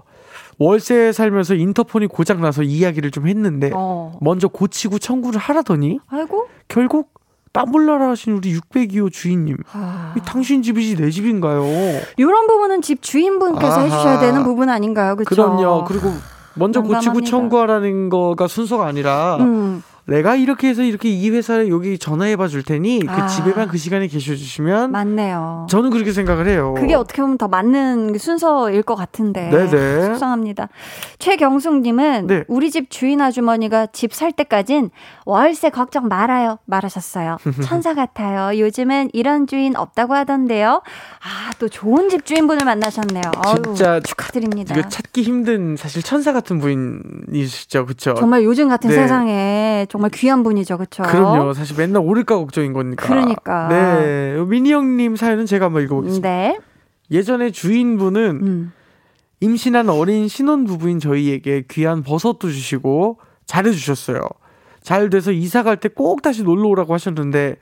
월세에 살면서 인터폰이 고장 나서 이야기를 좀 했는데 어. 먼저 고치고 청구를 하라더니 아이고. 결국 땀볼라라 하신 우리 602호 주인님 아. 이 당신 집이지 내 집인가요? 이런 부분은 집 주인분께서 아하. 해주셔야 되는 부분 아닌가요? 그렇죠? 그럼요. 그리고 먼저 고치고 난감합니다. 청구하라는 거가 순서가 아니라 음. 내가 이렇게 해서 이렇게 이 회사에 여기 전화해봐 줄 테니 그 아. 집에만 그 시간에 계셔주시면 맞네요. 저는 그렇게 생각을 해요. 그게 어떻게 보면 더 맞는 순서일 것 같은데. 네네. 속상합니다. 최경숙님은 네. 우리 집 주인 아주머니가 집 살 때까진 월세 걱정 말아요. 말하셨어요. 천사 같아요. 요즘은 이런 주인 없다고 하던데요. 아, 또 좋은 집 주인분을 만나셨네요. 어휴, 진짜 축하드립니다. 이거 찾기 힘든 사실 천사 같은 부인이시죠, 그렇죠? 정말 요즘 같은 네. 세상에 정말 귀한 분이죠. 그렇죠? 그럼요. 사실 맨날 오를까 걱정인 거니까. 그러니까. 네. 미니 형님 사연은 제가 한번 읽어보겠습니다. 네. 예전에 주인분은 음. 임신한 어린 신혼 부부인 저희에게 귀한 버섯도 주시고 잘해주셨어요. 잘 돼서 이사 갈 때 꼭 다시 놀러 오라고 하셨는데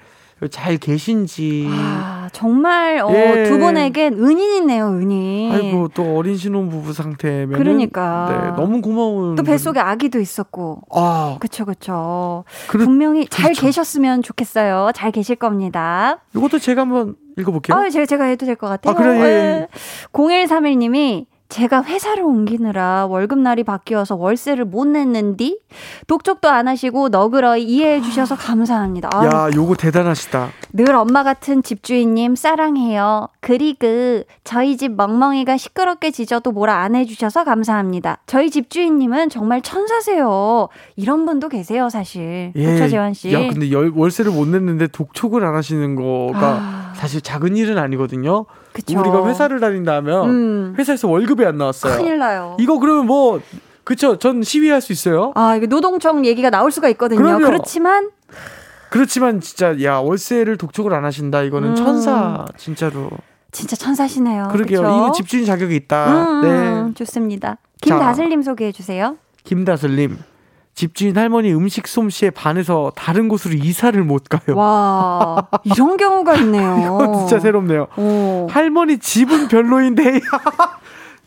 잘 계신지. 아, 정말 어, 예. 두 분에겐 은인이네요, 은인. 아이고 또 어린 신혼 부부 상태면 그러니까. 네, 너무 고마운 또 분. 뱃속에 아기도 있었고. 아 그쵸, 그쵸. 그렇- 분명히 잘 그렇죠. 계셨으면 좋겠어요. 잘 계실 겁니다. 이것도 제가 한번 읽어볼게요. 아, 제가, 제가 해도 될 것 같아요. 아, 그래요? 예, 예. 0131님이 제가 회사를 옮기느라 월급날이 바뀌어서 월세를 못 냈는디 독촉도 안 하시고 너그러이 이해해 주셔서 감사합니다. 아유, 야 요거 대단하시다. 늘 엄마 같은 집주인님 사랑해요. 그리고 저희 집 멍멍이가 시끄럽게 짖어도 뭐라 안 해주셔서 감사합니다. 저희 집주인님은 정말 천사세요. 이런 분도 계세요, 사실. 그렇죠, 재환 씨. 예. 야 근데 열, 월세를 못 냈는데 독촉을 안 하시는 거가 아. 사실 작은 일은 아니거든요. 그쵸. 우리가 회사를 다닌다면 음. 회사에서 월급이 안 나왔어요. 큰일 나요. 이거 그러면 뭐 그쵸? 전 시위할 수 있어요. 아, 이게 노동청 얘기가 나올 수가 있거든요. 그럼요. 그렇지만 그렇지만 진짜 야 월세를 독촉을 안 하신다. 이거는 음. 천사 진짜로. 진짜 천사시네요. 그러게요. 그쵸? 이거 집주인 자격이 있다. 음, 네. 좋습니다. 김다슬님 소개해 주세요. 김다슬님. 집주인 할머니 음식 솜씨에 반해서 다른 곳으로 이사를 못 가요. 와, 이런 경우가 있네요. 진짜 새롭네요. 오. 할머니 집은 별로인데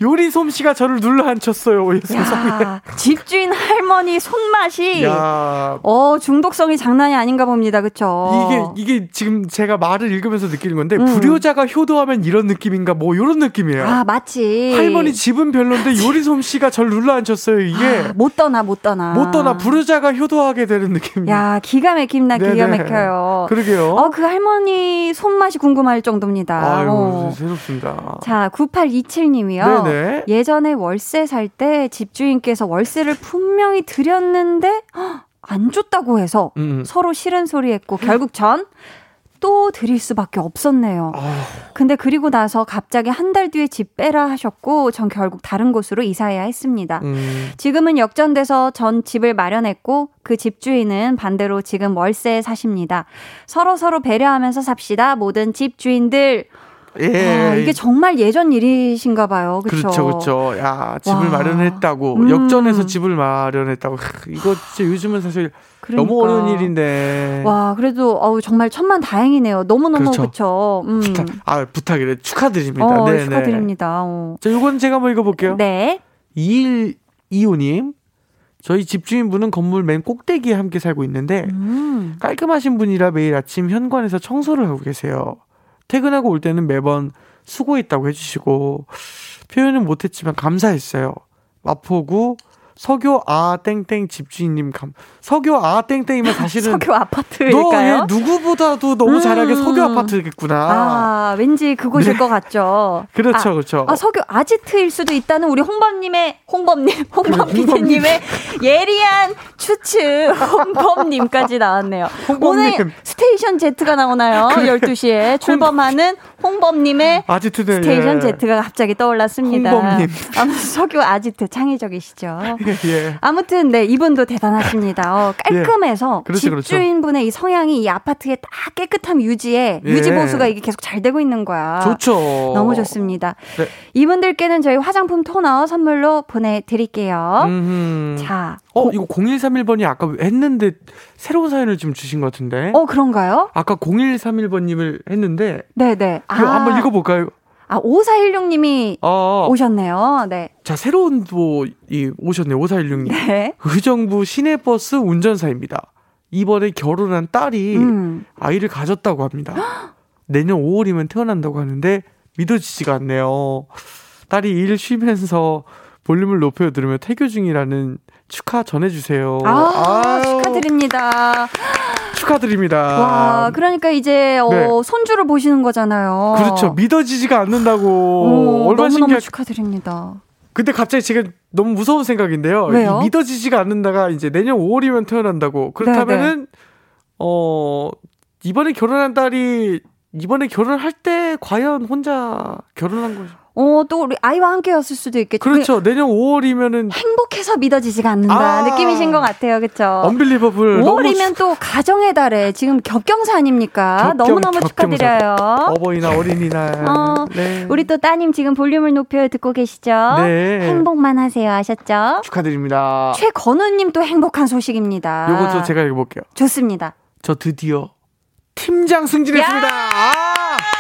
요리 솜씨가 저를 눌러 앉혔어요. 야, 집주인 할머니 손맛이 야, 어 중독성이 장난이 아닌가 봅니다. 그쵸? 이게 이게 지금 제가 말을 읽으면서 느끼는 건데 음. 불효자가 효도하면 이런 느낌인가 뭐 이런 느낌이에요. 아 마치 할머니 집은 별론데 요리 솜씨가 저를 눌러 앉혔어요. 이게 아, 못 떠나 못 떠나 못 떠나 불효자가 효도하게 되는 느낌이에요. 야 기가 막힙니다. 기가. 막혀요. 그러게요. 어 그 할머니 손맛이 궁금할 정도입니다. 아유 어. 새롭습니다. 자, 9827님이요. 네네. 예전에 월세 살 때 집주인께서 월세를 분명히 드렸는데 헉, 안 줬다고 해서 음. 서로 싫은 소리 했고 결국 전 또 드릴 수밖에 없었네요. 아, 근데 그리고 나서 갑자기 한 달 뒤에 집 빼라 하셨고 전 결국 다른 곳으로 이사해야 했습니다. 음. 지금은 역전돼서 전 집을 마련했고 그 집주인은 반대로 지금 월세에 사십니다. 서로 서로 배려하면서 삽시다. 모든 집주인들. 예. 와, 이게 정말 예전 일이신가 봐요. 그렇죠. 그렇죠, 그렇죠. 야, 집을 와. 마련했다고 음. 역전해서 집을 마련했다고. 크, 이거 진짜 요즘은 사실 그러니까. 너무 어려운 일인데. 와, 그래도 어우 정말 천만 다행이네요. 너무 너무 그렇죠. 그렇죠. 음. 부탁, 아 부탁이래 축하드립니다. 어, 네, 축하드립니다. 어. 자, 요건 제가 한번 읽어볼게요. 네. 2125님. 저희 집주인분은 건물 맨 꼭대기에 함께 살고 있는데 음. 깔끔하신 분이라 매일 아침 현관에서 청소를 하고 계세요. 퇴근하고 올 때는 매번 수고했다고 해주시고 표현은 못했지만 감사했어요. 마포구 서교 아 땡땡 집주인님 감 서교 아 땡땡이면 사실은 석유 너 아파트일까요? 얘 누구보다도 너무 음. 잘하게 서교 아파트겠구나. 아, 왠지 그곳일 것 같죠. 네. 그렇죠, 아, 그렇죠. 아, 석유 아지트일 수도 있다는 우리 홍범님의, 홍범님, 홍범 PD님의 예리한 추측, 홍범님까지 나왔네요. 홍범님. 오늘 스테이션 Z가 나오나요? 12시에 출범하는 홍범님의 아지트는 스테이션 예. Z가 갑자기 떠올랐습니다. 홍범님. 아무튼 석유 아지트 창의적이시죠. 예. 아무튼 네 이분도 대단하십니다. 어, 깔끔해서 예. 그렇죠. 집주인분의 이 성향이 이 아파트의 딱 깨끗함 유지에 예. 유지 보수가 이게 계속 잘 되고 있는 거야. 좋죠. 너무 좋습니다. 네. 이분들께는 저희 화장품 토너 선물로 보내드릴게요. 음흠. 자, 어, 이거 0131번이 아까 했는데 새로운 사연을 좀 주신 것 같은데. 어 그런가요? 아까 0131번님을 했는데 네네. 이거 한번 읽어볼까요? 아 5416님이 어, 오셨네요. 네. 자 새로운 또이 오셨네요. 5416님. 네. 의정부 시내버스 운전사입니다. 이번에 결혼한 딸이 음. 아이를 가졌다고 합니다. 내년 5월이면 태어난다고 하는데 믿어지지가 않네요. 딸이 일 쉬면서 볼륨을 높여 들으며 태교 중이라는 축하 전해주세요. 아, 아유, 축하드립니다. 축하드립니다. 와, 그러니까 이제 어, 네. 손주를 보시는 거잖아요. 그렇죠. 믿어지지가 않는다고. 오, 얼마나 신기할 축하드립니다. 근데 갑자기 지금 너무 무서운 생각인데요. 왜요? 이 믿어지지가 않는다가 이제 내년 5월이면 태어난다고. 그렇다면은 어 이번에 결혼한 딸이 이번에 결혼할 때 과연 혼자 결혼한 거죠? 어, 또 우리 아이와 함께였을 수도 있겠죠. 그렇죠. 내년 5월이면은 그 행복해서 믿어지지가 않는다 아. 느낌이신 것 같아요. 그렇죠? 언빌리버블. 너무 5월이면 또 가정의 달에 지금 겹경사 아닙니까? 겹경, 너무너무 겹경사. 축하드려요. 어버이날 어린이날. 어, 네. 우리 또 따님 지금 볼륨을 높여 듣고 계시죠? 네. 행복만 하세요. 아셨죠? 축하드립니다. 최건우님 또 행복한 소식입니다. 요것도 제가 읽어볼게요. 좋습니다. 저 드디어 팀장 승진했습니다. 아!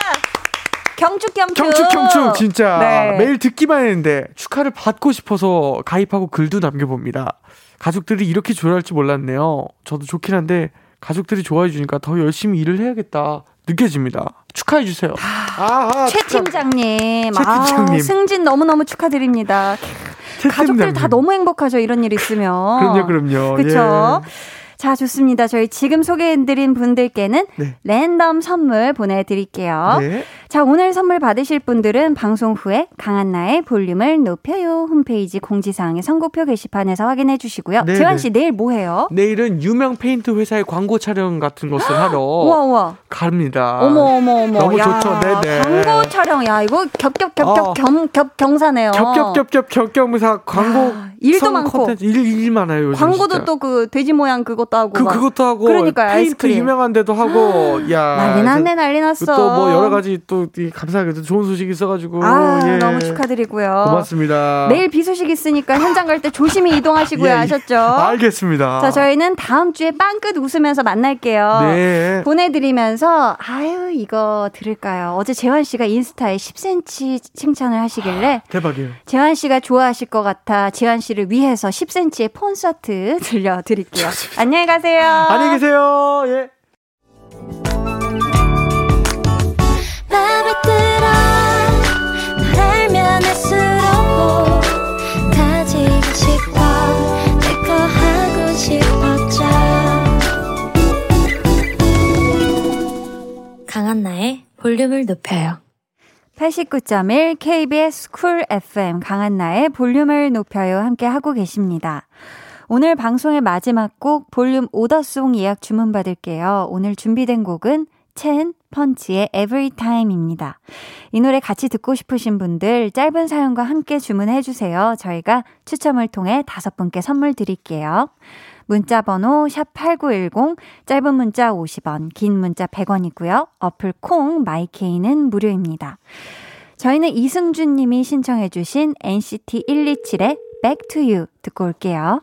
경축 경축. 경축 경축 진짜 네. 매일 듣기만 했는데 축하를 받고 싶어서 가입하고 글도 남겨봅니다. 가족들이 이렇게 좋아할 줄 몰랐네요. 저도 좋긴 한데 가족들이 좋아해 주니까 더 열심히 일을 해야겠다 느껴집니다. 축하해 주세요. 아, 최 팀장님, 최 아, 팀장님. 승진 너무 너무 축하드립니다. 가족들 다 너무 행복하죠, 이런 일 있으면. 그럼요, 그럼요. 그쵸? 예. 자, 좋습니다. 저희 지금 소개해드린 분들께는 네. 랜덤 선물 보내드릴게요. 네. 자, 오늘 선물 받으실 분들은 방송 후에 강한나의 볼륨을 높여요 홈페이지 공지사항의 선고표 게시판에서 확인해 주시고요. 네, 재환 네. 씨 내일 뭐 해요? 내일은 유명 페인트 회사의 광고 촬영 같은 것을 하러 우와, 우와. 갑니다. 어머, 어머, 어머. 너무 야, 좋죠. 네네. 광고 촬영. 야, 이거 겹겹겹겹 어. 겸, 겹, 경사네요. 겹겹겹겹 겹겹무사 광고 야, 일도 성 많고 콘텐츠 일, 일 많아요. 광고도. 또 그 돼지 모양 그것도 하고 그 막. 그것도 하고 그러니까요, 페인트 아이스크림. 유명한 데도 하고 야 난리 났네 난리 났어. 또 뭐 여러 가지 또이 감사하게도 좋은 소식이 있어가지고 아 예. 너무 축하드리고요. 고맙습니다. 내일 비 소식 있으니까 현장 갈 때 조심히 이동하시고요. 예, 예. 아셨죠? 알겠습니다. 자, 저희는 다음 주에 빵끝 웃으면서 만날게요. 네. 보내드리면서, 아유, 이거 들을까요? 어제 재환 씨가 인스타에 10cm 칭찬을 하시길래, 대박이에요. 재환 씨가 좋아하실 것 같아 재환 씨를 위해서 10cm의 콘서트 들려드릴게요. 안녕히 가세요. 안녕히 계세요. 예. 강한나의 볼륨을 높여요 89.1 KBS 쿨 FM 강한나의 볼륨을 높여요 함께 하고 계십니다. 오늘 방송의 마지막 곡 볼륨 오더송 예약 주문 받을게요. 오늘 준비된 곡은 첸 펀치의 Everytime입니다. 이 노래 같이 듣고 싶으신 분들 짧은 사연과 함께 주문해 주세요. 저희가 추첨을 통해 다섯 분께 선물 드릴게요. 문자 번호 샵8910 짧은 문자 50원, 긴 문자 100원이고요. 어플 콩 마이케이는 무료입니다. 저희는 이승준 님이 신청해 주신 NCT 127의 Back to You 듣고 올게요.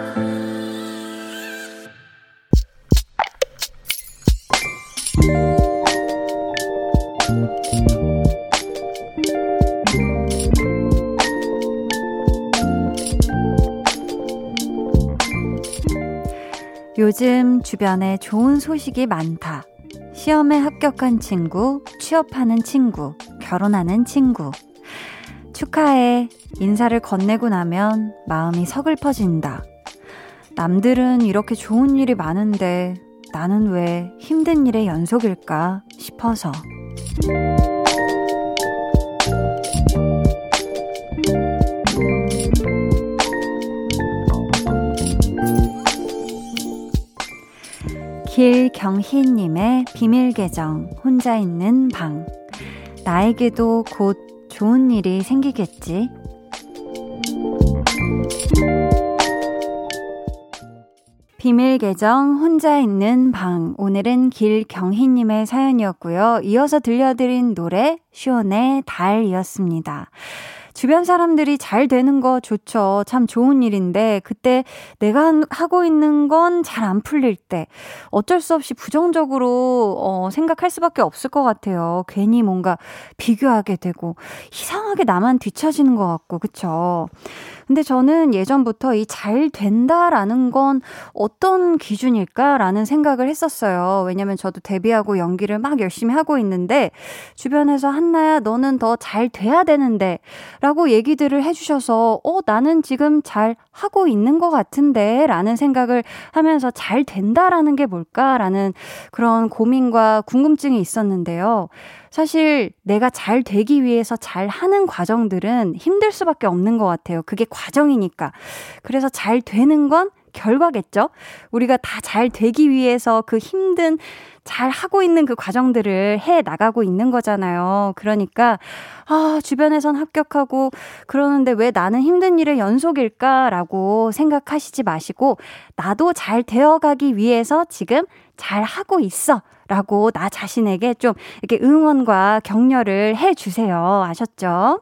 요즘 주변에 좋은 소식이 많다. 시험에 합격한 친구, 취업하는 친구, 결혼하는 친구. 축하해. 인사를 건네고 나면 마음이 서글퍼진다. 남들은 이렇게 좋은 일이 많은데 나는 왜 힘든 일의 연속일까 싶어서. 길경희님의 비밀 계정, 혼자 있는 방. 나에게도 곧 좋은 일이 생기겠지. 비밀 계정 혼자 있는 방. 오늘은 길경희님의 사연이었고요. 이어서 들려드린 노래 쇼네 달이었습니다. 주변 사람들이 잘 되는 거 좋죠. 참 좋은 일인데 그때 내가 한- 하고 있는 건 잘 안 풀릴 때 어쩔 수 없이 부정적으로 어, 생각할 수밖에 없을 것 같아요. 괜히 뭔가 비교하게 되고 이상하게 나만 뒤처지는 것 같고 그쵸? 근데 저는 예전부터 이 잘 된다라는 건 어떤 기준일까라는 생각을 했었어요. 왜냐면 저도 데뷔하고 연기를 막 열심히 하고 있는데 주변에서 한나야 너는 더 잘 돼야 되는데 라고 얘기들을 해주셔서 어 나는 지금 잘 하고 있는 것 같은데 라는 생각을 하면서 잘 된다라는 게 뭘까라는 그런 고민과 궁금증이 있었는데요. 사실 내가 잘 되기 위해서 잘 하는 과정들은 힘들 수밖에 없는 것 같아요. 그게 과정이니까. 그래서 잘 되는 건 결과겠죠? 우리가 다 잘 되기 위해서 그 힘든 잘 하고 있는 그 과정들을 해 나가고 있는 거잖아요. 그러니까, 아, 주변에선 합격하고 그러는데 왜 나는 힘든 일의 연속일까라고 생각하시지 마시고, 나도 잘 되어가기 위해서 지금 잘 하고 있어. 라고 나 자신에게 좀 이렇게 응원과 격려를 해 주세요. 아셨죠?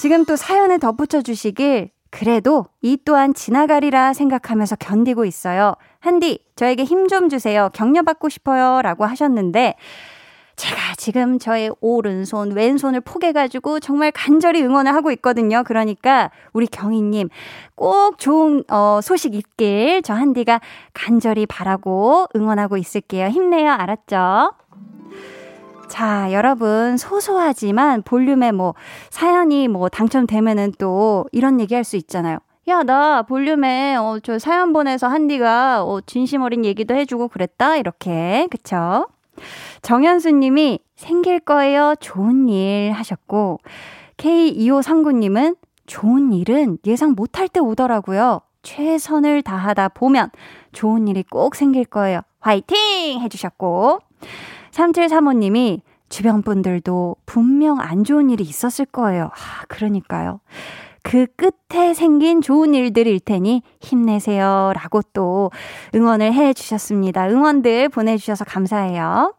지금 또 사연에 덧붙여 주시길 그래도 이 또한 지나가리라 생각하면서 견디고 있어요. 한디, 저에게 힘 좀 주세요. 격려받고 싶어요. 라고 하셨는데, 제가 지금 저의 오른손, 왼손을 포개가지고 정말 간절히 응원을 하고 있거든요. 그러니까 우리 경희님 꼭 좋은 어, 소식 있길 저 한디가 간절히 바라고 응원하고 있을게요. 힘내요. 알았죠? 자, 여러분, 소소하지만 볼륨에 뭐, 사연이 뭐, 당첨되면은 또 이런 얘기 할 수 있잖아요. 야, 나 볼륨에, 어, 저 사연 보내서 한디가, 어, 진심 어린 얘기도 해주고 그랬다? 이렇게. 그쵸? 정현수 님이 생길 거예요. 좋은 일 하셨고, K2539님은 좋은 일은 예상 못할 때 오더라고요. 최선을 다하다 보면 좋은 일이 꼭 생길 거예요. 화이팅! 해주셨고, 3735님이 주변 분들도 분명 안 좋은 일이 있었을 거예요. 아, 그러니까요. 그 끝에 생긴 좋은 일들일 테니 힘내세요. 라고 또 응원을 해 주셨습니다. 응원들 보내주셔서 감사해요.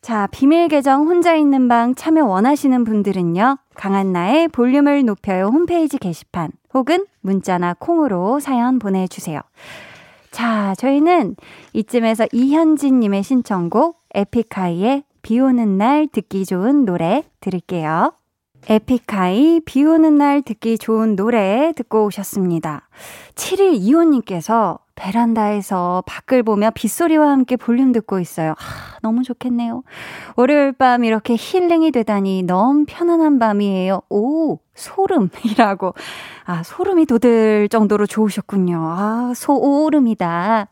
자, 비밀 계정 혼자 있는 방 참여 원하시는 분들은요. 강한나의 볼륨을 높여요 홈페이지 게시판 혹은 문자나 콩으로 사연 보내주세요. 자, 저희는 이쯤에서 이현진님의 신청곡 에픽하이의 비 오는 날 듣기 좋은 노래 들을게요. 에픽하이 비 오는 날 듣기 좋은 노래 듣고 오셨습니다. 7일 이호님께서 베란다에서 밖을 보며 빗소리와 함께 볼륨 듣고 있어요. 하, 너무 좋겠네요. 월요일 밤 이렇게 힐링이 되다니 너무 편안한 밤이에요. 오, 소름이라고. 아, 소름이 돋을 정도로 좋으셨군요. 아, 소오름이다.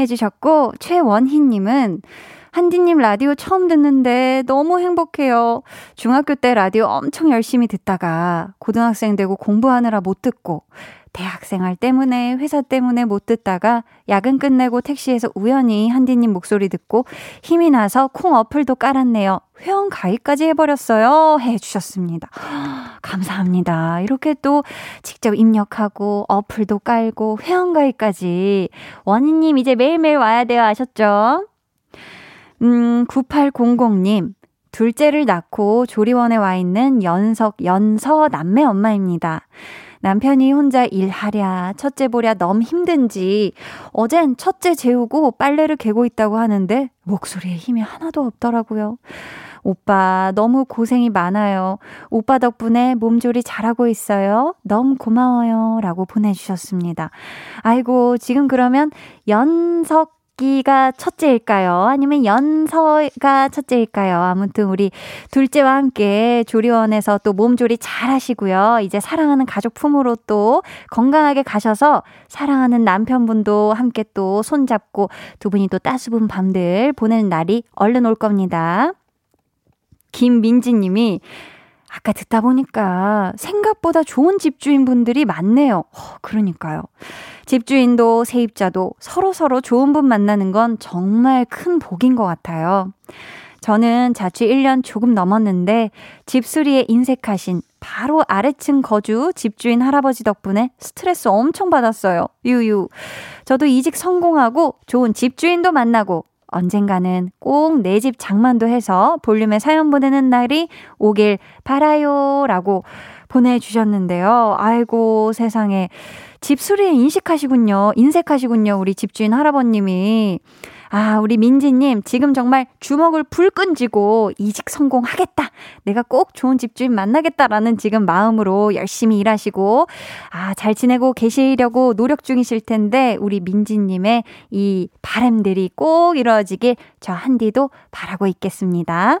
해주셨고, 최원희님은 한디님 라디오 처음 듣는데 너무 행복해요. 중학교 때 라디오 엄청 열심히 듣다가 고등학생 되고 공부하느라 못 듣고 대학생활 때문에 회사 때문에 못 듣다가 야근 끝내고 택시에서 우연히 한디님 목소리 듣고 힘이 나서 콩 어플도 깔았네요. 회원 가입까지 해버렸어요. 해주셨습니다. 감사합니다. 이렇게 또 직접 입력하고 어플도 깔고 회원 가입까지 원희님 이제 매일매일 와야 돼요. 아셨죠? 음, 9800님. 둘째를 낳고 조리원에 와 있는 연석, 연서 남매 엄마입니다. 남편이 혼자 일하랴, 첫째 보랴 너무 힘든지 어젠 첫째 재우고 빨래를 개고 있다고 하는데 목소리에 힘이 하나도 없더라고요. 오빠 너무 고생이 많아요. 오빠 덕분에 몸조리 잘하고 있어요. 너무 고마워요. 라고 보내주셨습니다. 아이고, 지금 그러면 연석 기가 첫째일까요? 아니면 연서가 첫째일까요? 아무튼 우리 둘째와 함께 조리원에서 또 몸조리 잘 하시고요. 이제 사랑하는 가족 품으로 또 건강하게 가셔서 사랑하는 남편분도 함께 또 손잡고 두 분이 또 따스분 밤들 보내는 날이 얼른 올 겁니다. 김민지 님이 아까 듣다 보니까 생각보다 좋은 집주인분들이 많네요. 어, 그러니까요. 집주인도 세입자도 서로 서로 좋은 분 만나는 건 정말 큰 복인 것 같아요. 저는 자취 1년 조금 넘었는데 집수리에 인색하신 바로 아래층 거주 집주인 할아버지 덕분에 스트레스 엄청 받았어요. 유유. 저도 이직 성공하고 좋은 집주인도 만나고 언젠가는 꼭 내 집 장만도 해서 볼륨에 사연 보내는 날이 오길 바라요. 라고 보내주셨는데요. 아이고, 세상에. 집수리에 인식하시군요. 인색하시군요. 우리 집주인 할아버님이. 아, 우리 민지님, 지금 정말 주먹을 불끈 쥐고 이직 성공하겠다. 내가 꼭 좋은 집주인 만나겠다라는 지금 마음으로 열심히 일하시고, 아, 잘 지내고 계시려고 노력 중이실 텐데, 우리 민지님의 이 바람들이 꼭 이루어지길 저 한디도 바라고 있겠습니다.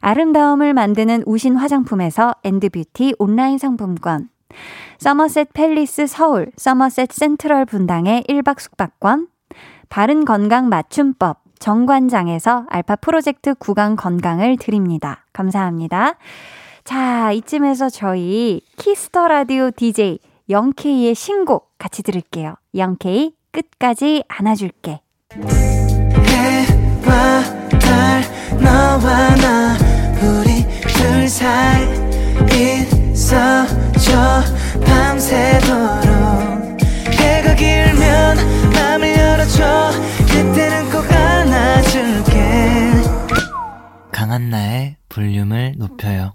아름다움을 만드는 우신 화장품에서 엔드뷰티 온라인 상품권, 서머셋 팰리스 서울, 서머셋 센트럴 분당의 1박 숙박권, 바른 건강 맞춤법, 정관장에서 알파 프로젝트 구강 건강을 드립니다. 감사합니다. 자, 이쯤에서 저희 키스 더 라디오 DJ 영케이의 신곡 같이 들을게요. 영케이 끝까지 안아줄게. 해와 달 너와 나 우리 둘 사이 있어줘. 밤새도록 해가 길면 맘을 열어줘. 그때는 꼭 안아줄게. 강한나의 볼륨을 높여요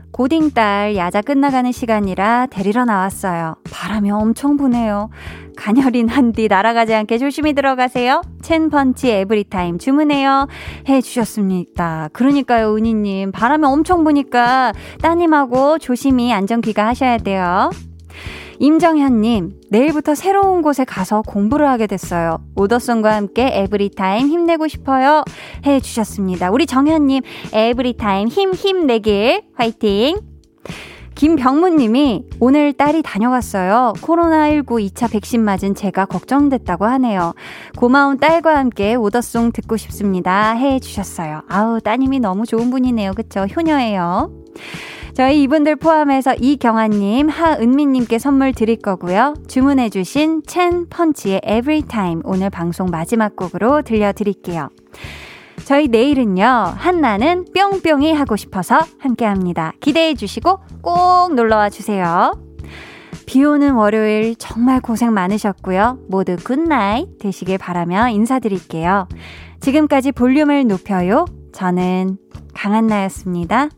고딩 딸 야자 끝나가는 시간이라 데리러 나왔어요. 바람이 엄청 부네요. 가녀린 한디 날아가지 않게 조심히 들어가세요. 첸펀치 에브리타임 주문해요. 해 주셨습니다. 그러니까요, 은희님. 바람이 엄청 부니까 따님하고 조심히 안전 귀가 하셔야 돼요. 임정현님, 내일부터 새로운 곳에 가서 공부를 하게 됐어요. 오더송과 함께 에브리타임 힘내고 싶어요. 해 주셨습니다. 우리 정현님, 에브리타임 힘, 힘내길. 화이팅! 김병무님이 오늘 딸이 다녀갔어요. 코로나19 2차 백신 맞은 제가 걱정됐다고 하네요. 고마운 딸과 함께 오더송 듣고 싶습니다. 해 주셨어요. 아우, 따님이 너무 좋은 분이네요. 그쵸? 효녀예요. 저희 이분들 포함해서 이경아님, 하은미님께 선물 드릴 거고요. 주문해주신 첸 펀치의 Everytime 오늘 방송 마지막 곡으로 들려드릴게요. 저희 내일은요, 한나는 뿅뿅이 하고 싶어서 함께 합니다. 기대해 주시고 꼭 놀러와 주세요. 비 오는 월요일 정말 고생 많으셨고요. 모두 굿나잇 되시길 바라며 인사드릴게요. 지금까지 볼륨을 높여요. 저는 강한나였습니다.